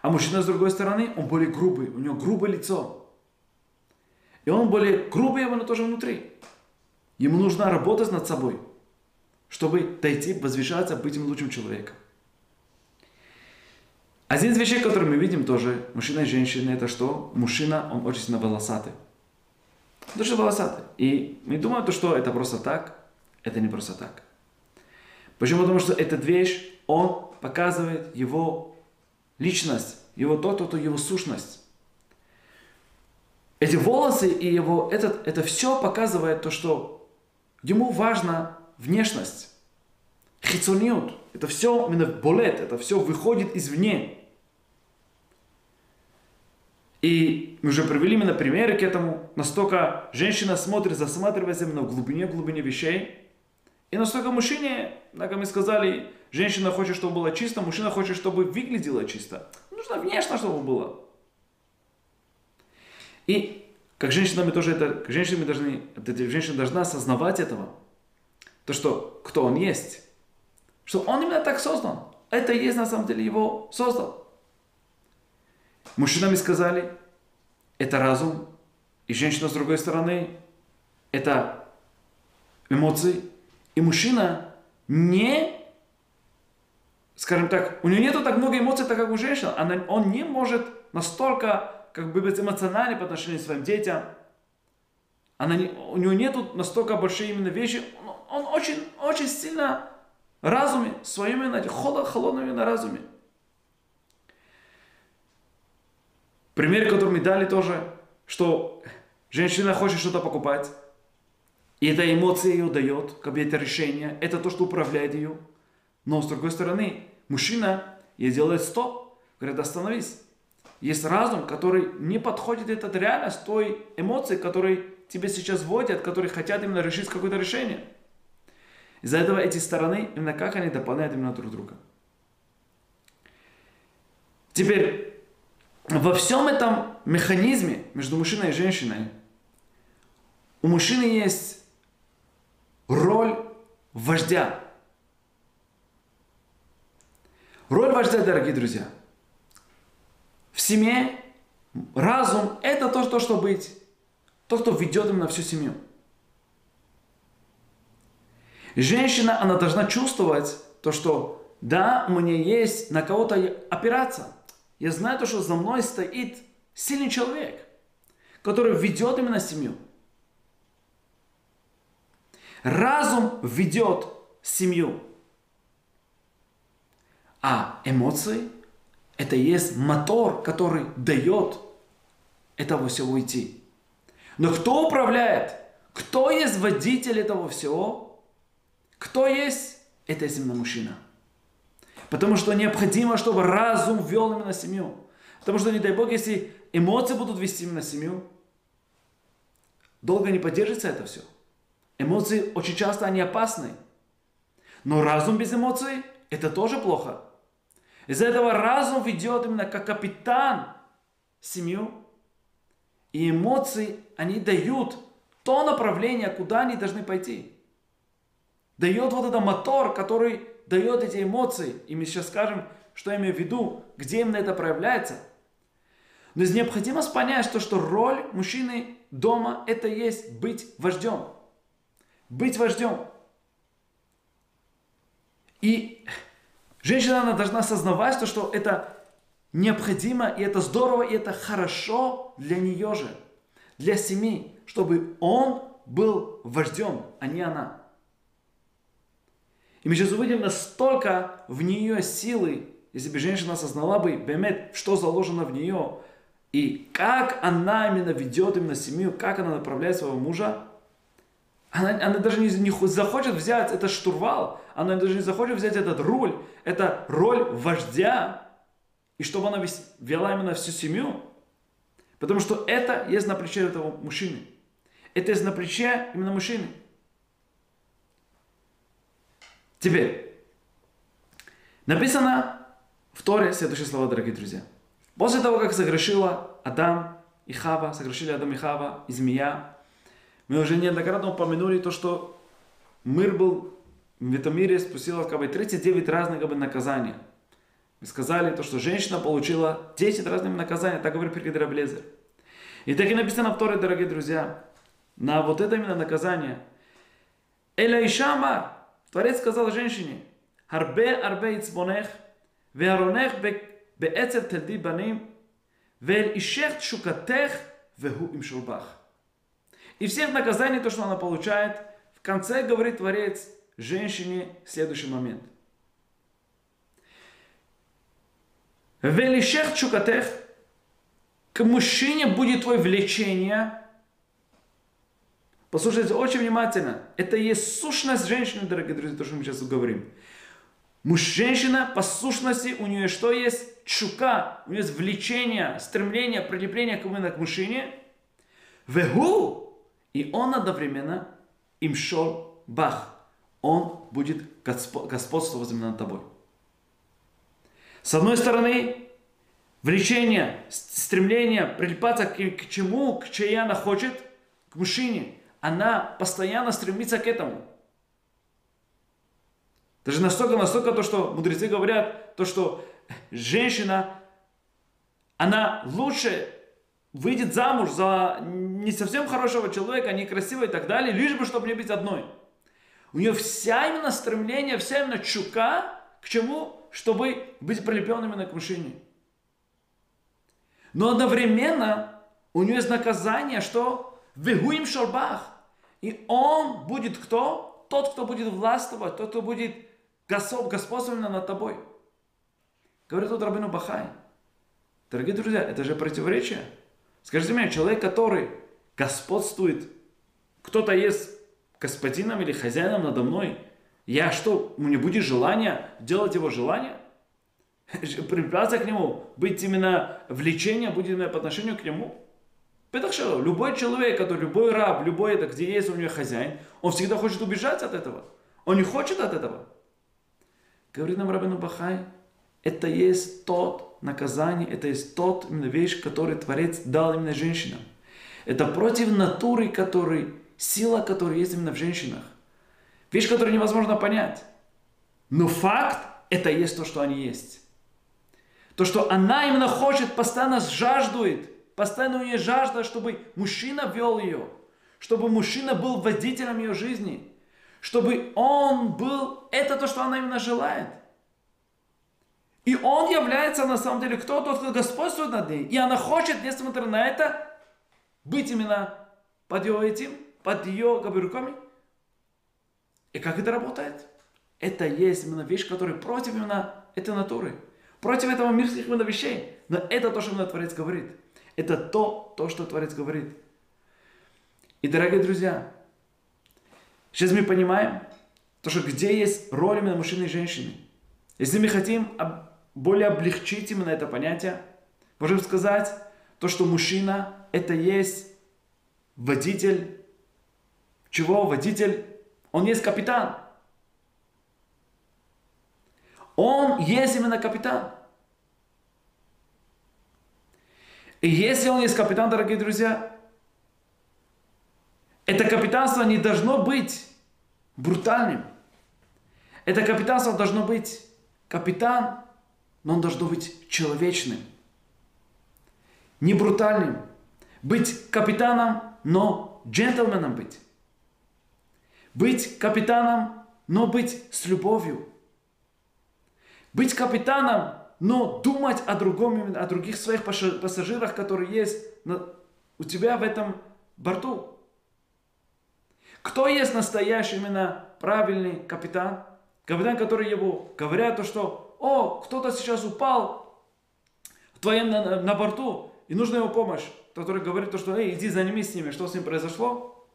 А мужчина, с другой стороны, он более грубый, у него грубое лицо. И он более грубый именно тоже внутри. Ему нужно работать над собой, чтобы дойти, возвышаться, быть им лучшим человеком. Один из вещей, которые мы видим тоже, мужчина и женщина, это что? Мужчина, он очень сильно волосатый. Дуже волосатый. И мы думаем, то, что это просто так. Это не просто так. Почему? Потому что эта вещь, он показывает его личность, его то, то, то, его сущность. Эти волосы и его, этот, это все показывает то, что ему важна внешность. Хицониут. Это все именно болет, это все выходит извне. И мы уже привели именно примеры к этому. Настолько женщина смотрит, засматривается именно в глубине, в глубине вещей. И настолько мужчине, как мы сказали, женщина хочет, чтобы было чисто, мужчина хочет, чтобы выглядело чисто. Нужно внешне, чтобы было. И как женщина мы тоже это, как женщина мы должны, женщина должна осознавать этого. То, что кто он есть. Что он именно так создан. Это есть на самом деле его создал. Мужчинам сказали, это разум, и женщина с другой стороны, это эмоции. И мужчина не, скажем так, у него нету так много эмоций, так как у женщин. Она, он не может настолько как бы быть эмоциональным по отношению к своим детям. Она не, у него нету настолько большие именно вещи. Он, он очень, очень сильно разуме, своим именно, холодным на разуме. Пример, который мы дали тоже, что женщина хочет что-то покупать, и эта эмоция ее дает, как бы это решение, это то, что управляет ее. Но с другой стороны, мужчина ей делает стоп, говорит, остановись. Есть разум, который не подходит этот реальность той эмоции, которые тебе сейчас вводят, которые хотят именно решить какое-то решение. Из-за этого эти стороны, именно как они дополняют именно друг друга. Теперь, во всем этом механизме между мужчиной и женщиной у мужчины есть роль вождя. Роль вождя, дорогие друзья. В семье разум – это то, что, что быть. То, кто ведет им на всю семью. Женщина, она должна чувствовать то, что да, меня есть на кого-то опираться – я знаю то, что за мной стоит сильный человек, который ведет именно семью. Разум ведет семью. А эмоции – это есть мотор, который дает этого всего идти. Но кто управляет? Кто есть водитель этого всего? Кто есть? Это именно мужчина. Потому что необходимо, чтобы разум вел именно семью. Потому что, не дай Бог, если эмоции будут вести именно семью, долго не поддержится это все. Эмоции очень часто они опасны. Но разум без эмоций – это тоже плохо. Из-за этого разум ведет именно как капитан семью. И эмоции, они дают то направление, куда они должны пойти. Дает вот этот мотор, который дает эти эмоции, и мы сейчас скажем, что я имею в виду, где именно это проявляется. Но необходимо понять, что, что роль мужчины дома – это есть быть вождем. Быть вождем. И женщина она должна осознавать, то, что это необходимо, и это здорово, и это хорошо для нее же, для семьи, чтобы он был вождем, а не она. И мы сейчас увидим настолько в нее силы, если бы женщина осознала бы, бемет, что заложено в нее, и как она именно ведет именно семью, как она направляет своего мужа, она, она даже не, не захочет взять этот штурвал, она даже не захочет взять этот руль, это роль вождя, и чтобы она вела именно всю семью. Потому что это есть на плече этого мужчины. Это есть на плече именно мужчины. Теперь, написано в Торе следующие слова, дорогие друзья. После того, как согрешила Адам и Хава, согрешили Адам и Хава и змея, Мы уже неоднократно упомянули то, что мир был в этом мире спустила как бы 39 разных как бы, наказаний. Мы сказали то, что женщина получила 10 разных наказаний, так говорит Пиркей Раблезер. И так и написано в Торе, дорогие друзья, на вот это именно наказание. Эля Ишамар, Творец сказал женщине, «Харбе арбе ицбонех, веаронех беэцет тельди баним, вель ишех шукатех, веху им шурбах». И всех наказаний, то, что она получает, в конце говорит Творец женщине следующий момент. «Вель ишех шукатех, к мужчине будет твое влечение, Послушайте очень внимательно. Это есть сущность женщины, дорогие друзья, то, что мы сейчас говорим. Муж, женщина, послушности, у нее что есть? Чука, у нее есть влечение, стремление, прилепление к, именно к мужчине. Вегу, и он одновременно им шел бах. Он будет господствовать именно над тобой. С одной стороны, влечение, стремление прилипаться к, к чему, к чему она хочет, к мужчине, она постоянно стремится к этому. Даже настолько, настолько то, что мудрецы говорят, то, что женщина, она лучше выйдет замуж за не совсем хорошего человека, некрасивого и так далее, лишь бы, чтобы не быть одной. У нее вся именно стремление, вся именно чука к чему? Чтобы быть прилепленным именно к мужчине. Но одновременно у нее есть наказание, что вегуим шорбах. И он будет кто? Тот, кто будет властвовать, тот, кто будет господствовать над тобой. Говорит тут Рабину Бахай. Дорогие друзья, это же противоречие. Скажите мне, человек, который господствует, кто-то есть господином или хозяином надо мной, я что, у меня будет желание делать его желание? Припляться к нему, быть именно влечение будет именно по отношению к нему? Что любой человек, который, любой раб, любой это, где есть у него хозяин, он всегда хочет убежать от этого. Он не хочет от этого. Говорит нам Рабину Бахай, это есть тот наказание, это есть тот именно вещь, который Творец дал именно женщинам. Это против натуры, который сила, которая есть именно в женщинах. Вещь, которую невозможно понять. Но факт – это есть то, что они есть. То, что она именно хочет, постоянно жаждует, постоянно у нее жажда, чтобы мужчина вел ее, чтобы мужчина был водителем ее жизни, чтобы он был, это то, что она именно желает. И он является на самом деле кто тот, кто господствует над ней. И она хочет, несмотря на это, быть именно под ее этим, под ее как бы, руками. И как это работает? Это есть именно вещь, которая против именно этой натуры. Против этого мирских именно вещей. Но это то, что именно Творец говорит. Это то, то, что Творец говорит. И, дорогие друзья, сейчас мы понимаем, то, что где есть роль именно мужчины и женщины. Если мы хотим более облегчить именно это понятие, можем сказать, то, что мужчина это есть водитель чего? Водитель, он есть капитан. Он есть именно капитан. И если он есть капитан, дорогие друзья, это капитанство не должно быть брутальным. Это капитанство должно быть капитан, но он должно быть человечным. Не брутальным. Быть капитаном, но джентльменом быть. Быть капитаном, но быть с любовью. Быть капитаном, но думать о, другом, о других своих пассажирах, которые есть у тебя в этом борту. Кто есть настоящий именно правильный капитан? Капитан, который его говорят, то, что «О, кто-то сейчас упал в твоем на, на борту, и нужна его помощь». Который говорит то, что «Эй, иди займись с ними, что с ним произошло?»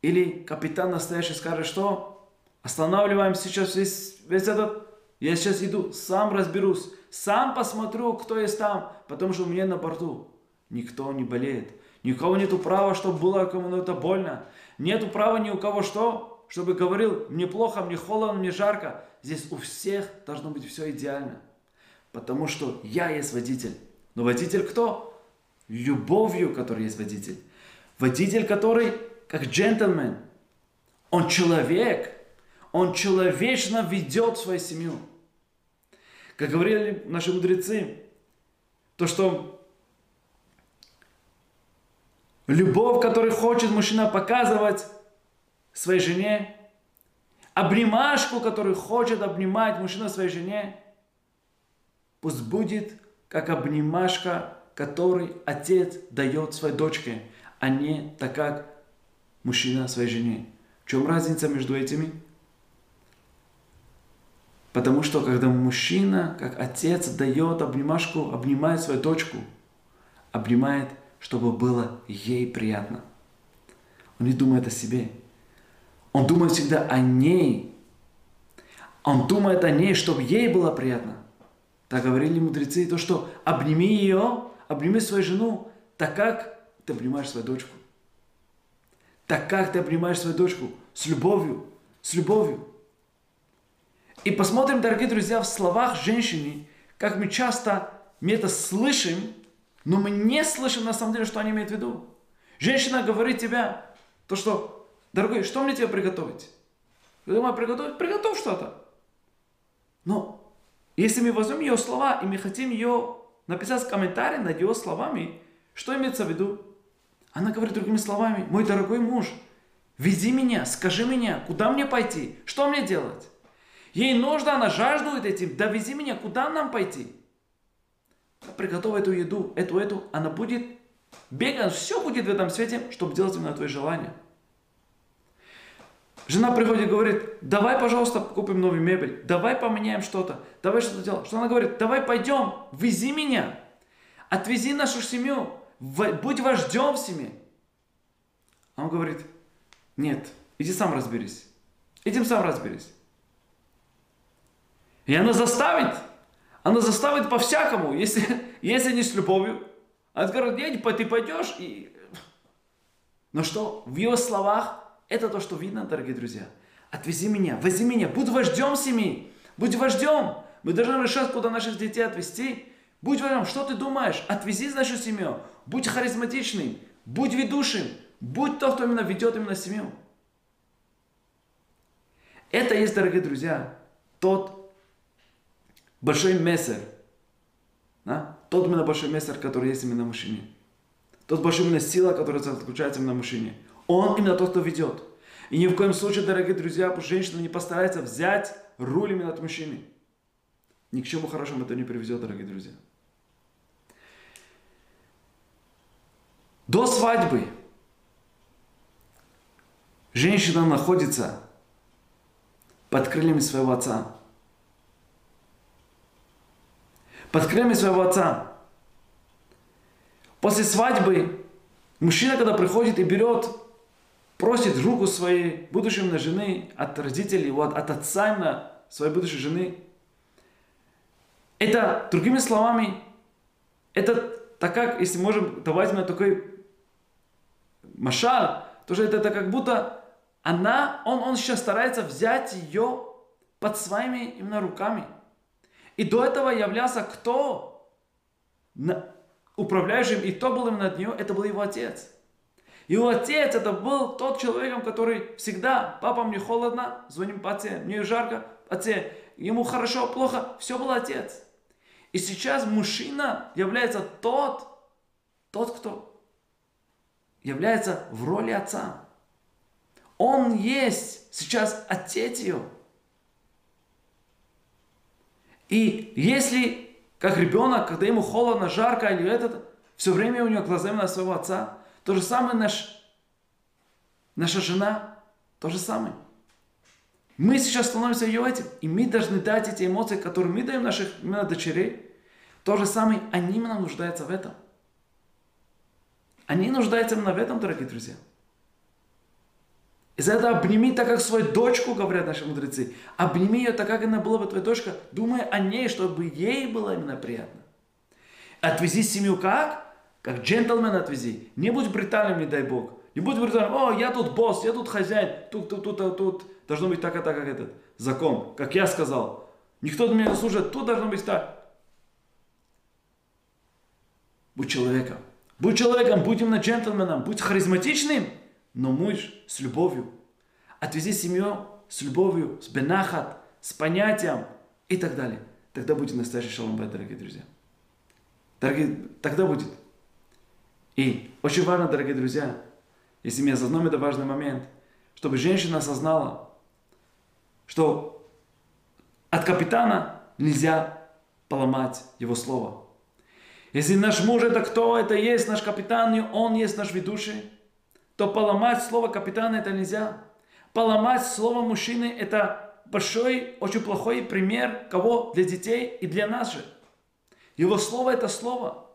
Или капитан настоящий скажет, что останавливаем сейчас весь, весь этот, я сейчас иду, сам разберусь, сам посмотрю, кто есть там, потому что у меня на борту никто не болеет. Ни у кого нету права, чтобы было кому-то больно. Нету права ни у кого что, чтобы говорил, мне плохо, мне холодно, мне жарко. Здесь у всех должно быть все идеально. Потому что я есть водитель. Но водитель кто? Любовью, который есть водитель Водитель, который как джентльмен. Он человек. Он человечно ведет свою семью. Как говорили наши мудрецы, то, что любовь, которую хочет мужчина показывать своей жене, обнимашку, которую хочет обнимать мужчина своей жене, пусть будет как обнимашка, который отец дает своей дочке, а не так, как мужчина своей жене. В чем разница между этими? Потому что когда мужчина, как отец, дает обнимашку, обнимает свою дочку, обнимает, чтобы было ей приятно. Он не думает о себе. Он думает всегда о ней. Он думает о ней, чтобы ей было приятно. Так говорили мудрецы, то, что обними ее, обними свою жену, так как ты обнимаешь свою дочку. Так как ты обнимаешь свою дочку? С любовью. С любовью. И посмотрим, дорогие друзья, в словах женщины, как мы часто мы это слышим, но мы не слышим на самом деле, что они имеют в виду. Женщина говорит тебе, то что, дорогой, что мне тебе приготовить? Я думаю, приготовить? Приготовь что-то. Но если мы возьмем ее слова, и мы хотим ее написать комментарий над ее словами, что имеется в виду? Она говорит другими словами, мой дорогой муж, вези меня, скажи меня, куда мне пойти, что мне делать? Ей нужно, она жаждует этим, довези меня, куда нам пойти? Приготовь эту еду, эту, эту, она будет бегать, все будет в этом свете, чтобы делать именно твои желания. Жена приходит и говорит, давай, пожалуйста, купим новую мебель, давай поменяем что-то, давай что-то делаем. Что она говорит? Давай пойдем, вези меня, отвези нашу семью, будь вождем в семье. А он говорит, нет, иди сам разберись, иди сам разберись. И она заставит, она заставит по-всякому, если, если не с любовью. Она говорит, нет, ты пойдешь и... Но что, в ее словах это то, что видно, дорогие друзья. Отвези меня, вози меня, будь вождем семьи, будь вождем. Мы должны решать, куда наших детей отвезти. Будь вождем, что ты думаешь? Отвези нашу семью, будь харизматичным, будь ведущим, будь тот, кто именно ведет именно семью. Это есть, дорогие друзья, тот большой мессер, да? тот именно большой мессер, который есть именно в мужчине. Тот большой именно сила, которая заключается именно в мужчине. Он именно тот, кто ведет. И ни в коем случае, дорогие друзья, пусть женщина не постарается взять руль именно от мужчины. Ни к чему хорошему это не приведет, дорогие друзья. До свадьбы женщина находится под крыльями своего отца. Под крыльями своего отца. После свадьбы мужчина, когда приходит и берет просит руку своей будущей на жены от родителей, вот, от отца на своей будущей жены. Это, другими словами, это так как, если можем давать на такой машал, то же это, это как будто она, он, он сейчас старается взять ее под своими именно руками. И до этого являлся кто? Управляющим, и кто был именно над нее? Это был его отец. Его отец это был тот человек, который всегда, папа, мне холодно, звоним по отце, мне жарко, отце, ему хорошо, плохо, все был отец. И сейчас мужчина является тот, тот, кто является в роли отца. Он есть сейчас отец ее. И если, как ребенок, когда ему холодно, жарко или этот, все время у него глазами на своего отца, то же самое наш, наша жена, то же самое. Мы сейчас становимся ее этим, и мы должны дать эти эмоции, которые мы даем наших именно дочерей. То же самое, они именно нуждаются в этом. Они нуждаются именно в этом, дорогие друзья. И за это обними так, как свою дочку, говорят наши мудрецы. Обними ее так, как она была бы твоя дочка, думая о ней, чтобы ей было именно приятно. Отвези семью как? Как джентльмен отвези. Не будь брутальным, не дай Бог. Не будь брутальным, о, я тут босс, я тут хозяин, тут, тут, тут, тут, тут. Должно быть так и так, как этот закон, как я сказал. Никто меня не служит, тут должно быть так. Будь человеком, Будь человеком, будь именно джентльменом, будь харизматичным, но муж с любовью. Отвези семью с любовью, с бенахат, с понятием и так далее. Тогда будет настоящий шалом дорогие друзья. Дорогие, тогда будет. И очень важно, дорогие друзья, если мы осознаем это важный момент, чтобы женщина осознала, что от капитана нельзя поломать его слово. Если наш муж это кто? Это есть наш капитан, и он есть наш ведущий, то поломать слово капитана это нельзя. Поломать слово мужчины это большой, очень плохой пример кого? Для детей и для нас же. Его слово это слово.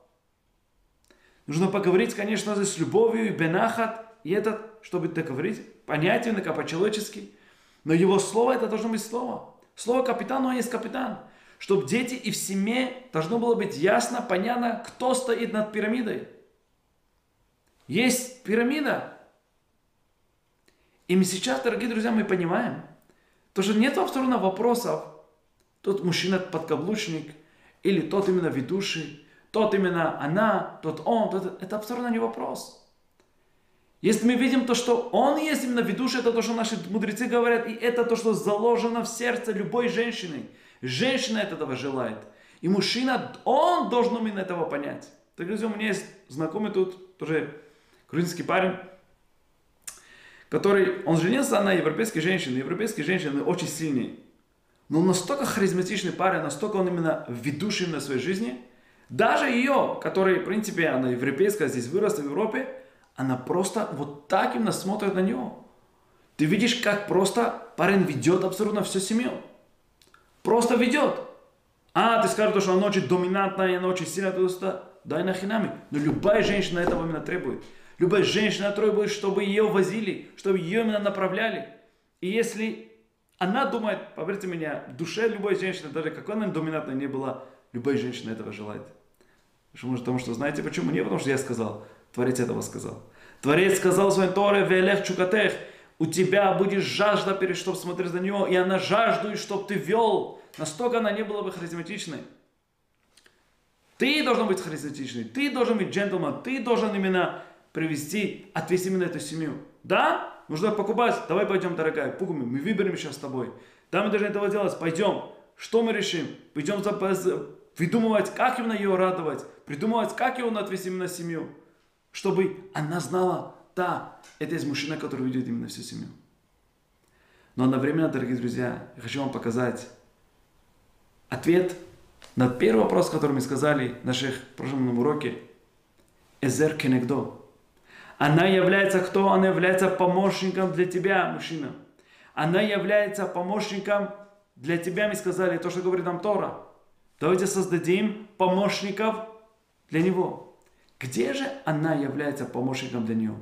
Нужно поговорить, конечно же, с любовью и бенахат, и это, чтобы договорить, понятно, по-человечески. Но его слово это должно быть слово. Слово капитан, он есть капитан. Чтобы дети и в семье должно было быть ясно, понятно, кто стоит над пирамидой. Есть пирамида. И мы сейчас, дорогие друзья, мы понимаем, то, что нет абсолютно вопросов, тот мужчина подкаблучник, или тот именно ведущий, тот именно она, тот он, тот, это абсолютно не вопрос. Если мы видим то, что он есть именно ведущий, это то, что наши мудрецы говорят, и это то, что заложено в сердце любой женщины. Женщина этого желает. И мужчина, он должен именно этого понять. Так, друзья, у меня есть знакомый тут, тоже грузинский парень, который, он женился на европейской женщине. Европейские женщины очень сильные. Но настолько харизматичный парень, настолько он именно ведущий на своей жизни. Даже ее, которая, в принципе, она европейская, здесь выросла в Европе, она просто вот так именно смотрит на него. Ты видишь, как просто парень ведет абсолютно всю семью. Просто ведет. А, ты скажешь, что она очень доминантная, она очень сильная, туда дай нахинами. Но любая женщина этого именно требует. Любая женщина требует, чтобы ее возили, чтобы ее именно направляли. И если она думает, поверьте мне, в душе любой женщины, даже какой она доминантной не была, любая женщина этого желает. Потому что, знаете почему? Не потому что я сказал. Творец этого сказал. Творец сказал своей Торе, велех чукатех, у тебя будет жажда, перед чтобы смотреть за него, и она жаждует, чтобы ты вел. Настолько она не была бы харизматичной. Ты должен быть харизматичный, ты должен быть джентльмен, ты должен именно привести, отвести именно эту семью. Да? Нужно покупать. Давай пойдем, дорогая, пугами, мы выберем сейчас с тобой. Да, мы должны этого делать. Пойдем. Что мы решим? Пойдем придумывать, как именно ее радовать, придумывать, как его отвести именно семью чтобы она знала, да, это есть мужчина, который ведет именно всю семью. Но одновременно, дорогие друзья, я хочу вам показать ответ на первый вопрос, который мы сказали в наших прошлом уроке. Эзер кенегдо. Она является кто? Она является помощником для тебя, мужчина. Она является помощником для тебя, мы сказали, то, что говорит нам Тора. Давайте создадим помощников для него. Где же она является помощником для него?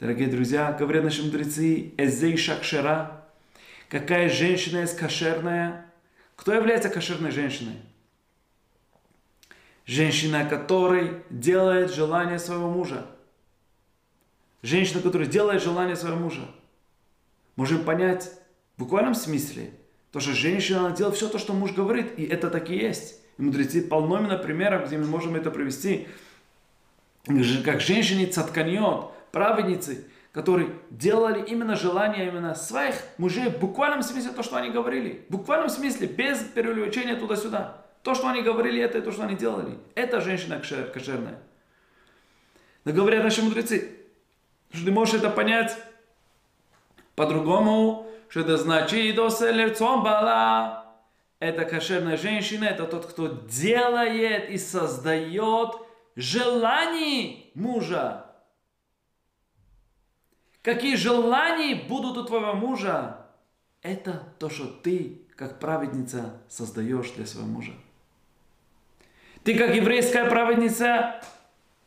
Дорогие друзья, говорят наши мудрецы, Эзей Шакшера, какая женщина есть кошерная? Кто является кошерной женщиной? Женщина, которая делает желание своего мужа. Женщина, которая делает желание своего мужа. Можем понять в буквальном смысле, то, что женщина она делает все то, что муж говорит, и это так и есть. И мудрецы полно именно примеров, где мы можем это привести. Как женщины цатканьот, праведницы, которые делали именно желание именно своих мужей в буквальном смысле то, что они говорили. В буквальном смысле, без переувеличения туда-сюда. То, что они говорили, это и то, что они делали. Это женщина кошерная. Но говорят наши мудрецы, что ты можешь это понять по-другому, что это значит лицом бала. Это кошерная женщина, это тот, кто делает и создает желаний мужа. Какие желания будут у твоего мужа? Это то, что ты, как праведница, создаешь для своего мужа. Ты, как еврейская праведница,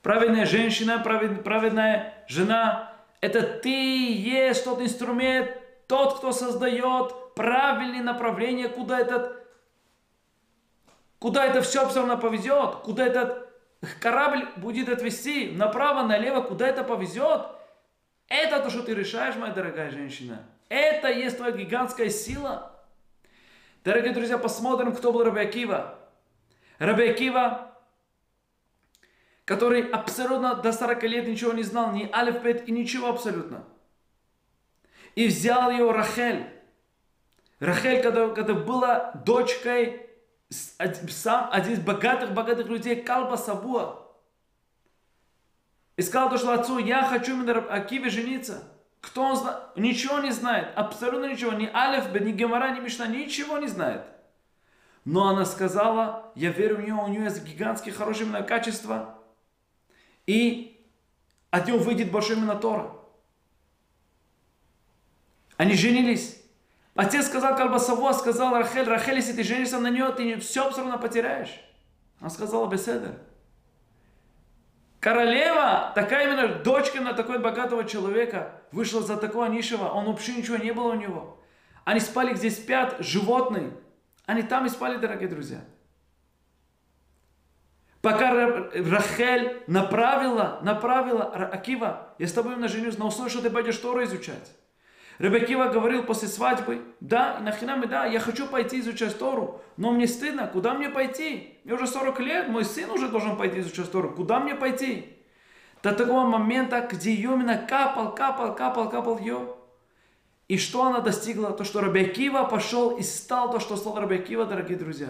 праведная женщина, праведная жена, это ты есть тот инструмент, тот, кто создает правильное направление, куда этот куда это все абсолютно повезет, куда этот корабль будет отвести направо, налево, куда это повезет. Это то, что ты решаешь, моя дорогая женщина. Это есть твоя гигантская сила. Дорогие друзья, посмотрим, кто был Раби Акива. Который абсолютно до 40 лет ничего не знал, ни алиф, бет и ничего абсолютно. И взял ее Рахель. Рахель, когда, когда была дочкой сам один из богатых-богатых людей, Калба Сабуа. И сказал то, что отцу, я хочу именно Акиве жениться. Кто он знает? Ничего не знает. Абсолютно ничего. Ни Алиф, ни Гемора, ни Мишна, ничего не знает. Но она сказала, я верю в нее, у нее есть гигантские хорошие именно качества. И от нее выйдет большой именно Тора. Они женились. Отец сказал Кальбасово, сказал Рахель, Рахель, если ты женишься на нее, ты все все равно потеряешь. Она сказала Беседер. Королева, такая именно дочка на такой богатого человека, вышла за такого низшего, он вообще ничего не было у него. Они спали, где спят животные. Они там и спали, дорогие друзья. Пока Рахель направила, направила Акива, я с тобой на женюсь на условии, что ты пойдешь Тору изучать. Ребекива говорил после свадьбы, да, и нахинами, да, я хочу пойти изучать Тору, но мне стыдно, куда мне пойти? Мне уже 40 лет, мой сын уже должен пойти изучать Тору, куда мне пойти? До такого момента, где ее именно капал, капал, капал, капал ее. И что она достигла? То, что Рабиакива пошел и стал то, что стал Рабиакива, дорогие друзья.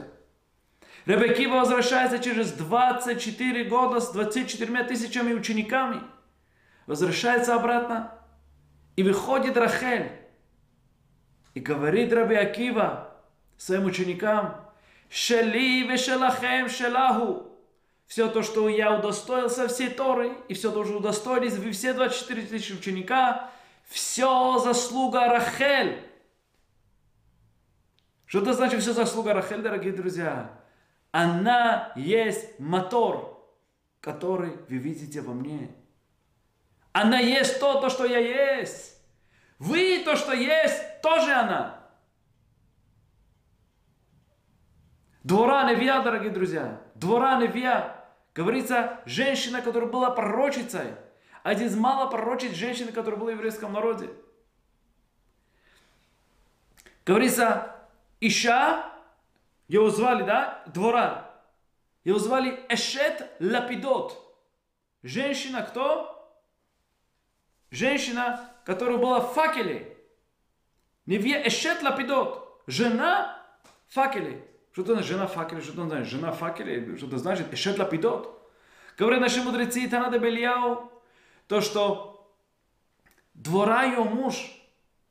Рабиакива возвращается через 24 года с 24 тысячами учениками. Возвращается обратно и выходит Рахель и говорит Раби Акива своим ученикам, «Шели вешелахем шелаху». Все то, что я удостоился всей Торы, и все то, что удостоились вы все 24 тысячи ученика, все заслуга Рахель. Что это значит все заслуга Рахель, дорогие друзья? Она есть мотор, который вы видите во мне. Она есть то, то, что я есть. Вы то, что есть, тоже она. Двора Невия, дорогие друзья. Двора Невия. Говорится, женщина, которая была пророчицей. Один из мало пророчиц женщины, которая была в еврейском народе. Говорится, Иша, его звали, да, двора. Его звали Эшет Лапидот. Женщина кто? Женщина, которая была в факеле. Невье Эшет Лапидот. Жена факеле. Что это значит жена факеле? Что это значит жена факеле? Что это значит Эшет Лапидот? Говорят наши мудрецы Танада Бельяу, то, что двора ее муж,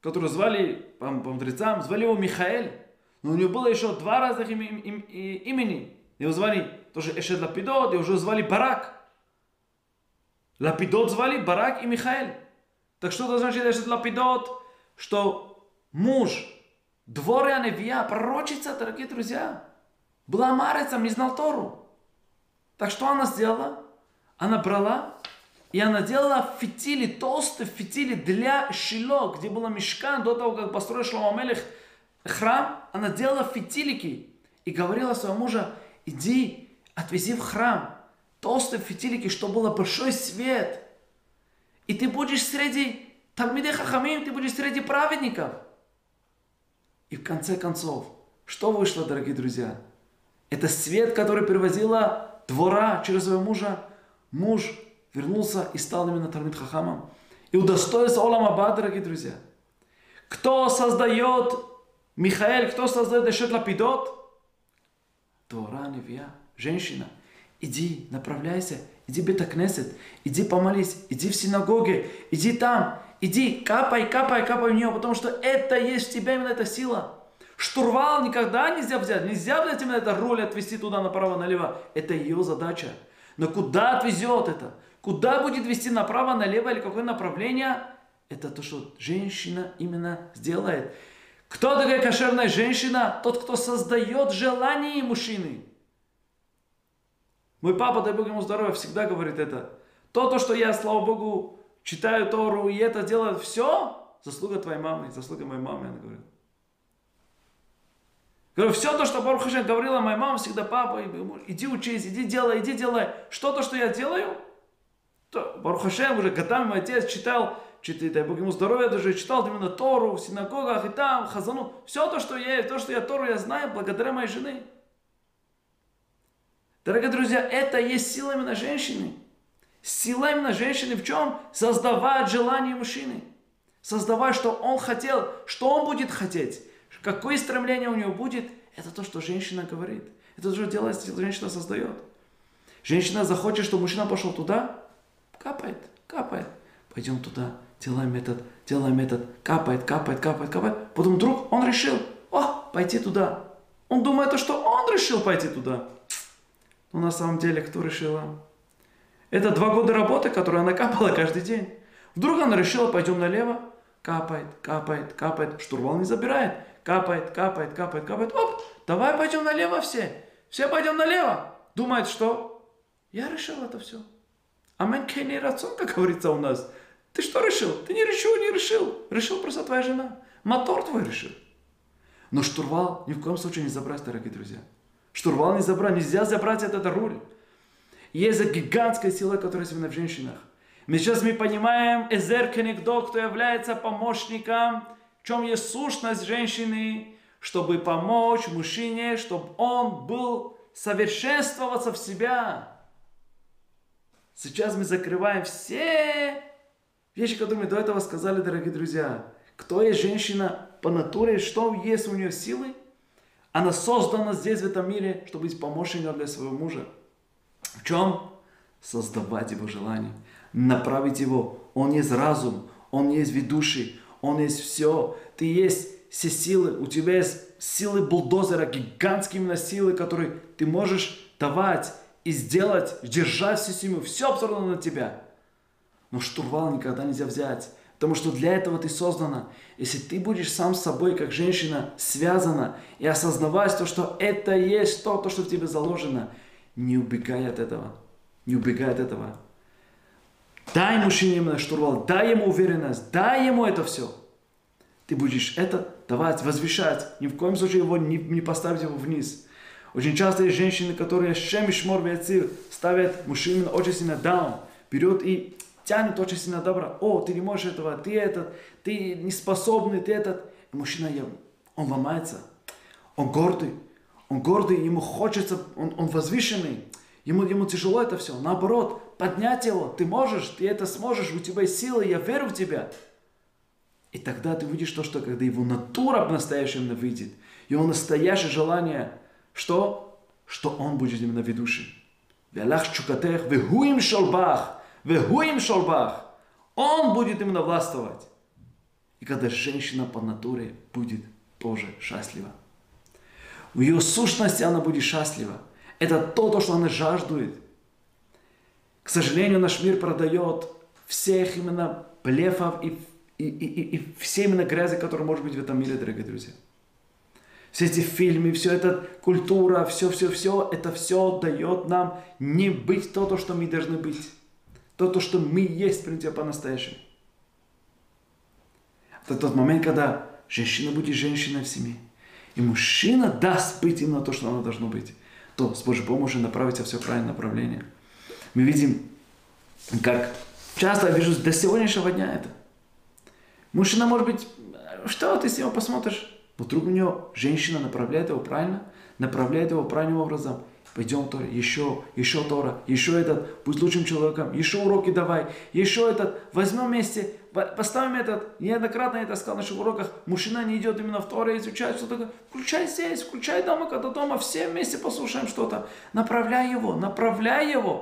который звали, по, по мудрецам, звали его Михаэль, но у него было еще два разных им, им, им, имени. Его звали тоже Эшет Лапидот, и уже звали Барак. Лапидот звали Барак и Михаэль. Так что это значит, что лапидот, что муж, дворя невия, пророчица, дорогие друзья, была марицем, не знал Тору. Так что она сделала? Она брала и она делала фитили, толстые фитили для Шило, где была мешкан, до того, как построил Шломамелех храм, она делала фитилики и говорила своему мужу, иди, отвези в храм толстые фитилики, чтобы был большой свет – и ты будешь среди Талмиде Хахамим, ты будешь среди праведников. И в конце концов, что вышло, дорогие друзья? Это свет, который привозила двора через своего мужа. Муж вернулся и стал именно Талмид Хахамом. И удостоился Олам Аба, дорогие друзья. Кто создает Михаэль, кто создает Эшет Лапидот? Двора Невия, женщина. Иди, направляйся иди в Бетакнесет, иди помолись, иди в синагоге, иди там, иди, капай, капай, капай в нее, потому что это есть в тебе именно эта сила. Штурвал никогда нельзя взять, нельзя взять именно эту роль отвести туда направо-налево. Это ее задача. Но куда отвезет это? Куда будет вести направо-налево или какое направление? Это то, что женщина именно сделает. Кто такая кошерная женщина? Тот, кто создает желание мужчины. Мой папа, дай Бог ему здоровья, всегда говорит это. То, то, что я, слава Богу, читаю Тору и это делаю, все заслуга твоей мамы, заслуга моей мамы, она говорит. Говорю, все то, что Барух говорила моя мама всегда, папа, иди учись, иди делай, иди делай. Что то, что я делаю, то Барух уже годами мой отец читал, читал, дай Бог ему здоровья, даже читал именно Тору в синагогах и там, Хазану. Все то, что я, то, что я Тору я знаю, благодаря моей жене. Дорогие друзья, это есть сила именно женщины. Сила именно женщины в чем? Создавать желание мужчины. Создавать, что он хотел, что он будет хотеть. Какое стремление у него будет, это то, что женщина говорит. Это то, что делает, женщина создает. Женщина захочет, чтобы мужчина пошел туда, капает, капает. Пойдем туда, делаем этот, делаем этот, капает, капает, капает, капает. Потом вдруг он решил, о, пойти туда. Он думает, что он решил пойти туда. Но на самом деле кто решила? Это два года работы, которую она капала каждый день. Вдруг она решила, пойдем налево, капает, капает, капает, штурвал не забирает, капает, капает, капает, капает, оп, давай пойдем налево все, все пойдем налево. Думает, что я решил это все. Амен кенни рацион, как говорится у нас. Ты что решил? Ты не решил, не решил. Решил просто твоя жена. Мотор твой решил. Но штурвал ни в коем случае не забрать, дорогие друзья. Штурвал не забрать, нельзя забрать этот руль. Есть гигантская сила, которая именно в женщинах. Мы сейчас мы понимаем, Эзер Кенегдо, кто является помощником, в чем есть сущность женщины, чтобы помочь мужчине, чтобы он был совершенствоваться в себя. Сейчас мы закрываем все вещи, которые мы до этого сказали, дорогие друзья. Кто есть женщина по натуре, что есть у нее силы? Она создана здесь, в этом мире, чтобы быть помощником для своего мужа. В чем? Создавать его желание, направить его. Он есть разум, он есть ведущий, он есть все. Ты есть все силы, у тебя есть силы бульдозера, гигантские именно силы, которые ты можешь давать и сделать, держать всю семью. Все абсолютно на тебя. Но штурвал никогда нельзя взять. Потому что для этого ты создана. Если ты будешь сам с собой, как женщина, связана и осознавать то, что это есть то, то, что в тебе заложено – не убегай от этого. Не убегай от этого. Дай мужчине именно штурвал, дай ему уверенность, дай ему это все. Ты будешь это давать, возвещать. Ни в коем случае его не, не поставить его вниз. Очень часто есть женщины, которые шем и шмор ставят мужчину очень сильно даун, берет и тянет очень сильно добро. О, ты не можешь этого, ты этот, ты не способный, ты этот. И мужчина, он ломается, он гордый, он гордый, ему хочется, он, он возвышенный, ему, ему тяжело это все. Наоборот, поднять его, ты можешь, ты это сможешь, у тебя есть силы, я верю в тебя. И тогда ты видишь то, что когда его натура по-настоящему выйдет, его настоящее желание, что? Что он будет именно ведущим. Вялах чукатех, вегуим шолбах, вегуим шолбах. Он будет именно властвовать. И когда женщина по натуре будет тоже счастлива. В ее сущности она будет счастлива. Это то, то, что она жаждует. К сожалению, наш мир продает всех именно блефов и, и, и, и все именно грязи, которые может быть в этом мире, дорогие друзья. Все эти фильмы, все это культура, все, все, все, это все дает нам не быть то, то, что мы должны быть. То, то, что мы есть, в принципе, по-настоящему. Это тот момент, когда женщина будет женщиной в семье и мужчина даст быть именно то, что оно должно быть, то с Божьей помощью направится все в правильное направление. Мы видим, как часто я вижу до сегодняшнего дня это. Мужчина может быть, что ты с него посмотришь? Вдруг у него женщина направляет его правильно, направляет его правильным образом – пойдем Тора, еще, еще Тора, еще этот, будь лучшим человеком, еще уроки давай, еще этот, возьмем вместе, поставим этот, неоднократно это сказал на наших уроках, мужчина не идет именно в Торе, изучает что такое, включай здесь, включай дома, когда дома, все вместе послушаем что-то, направляй его, направляй его,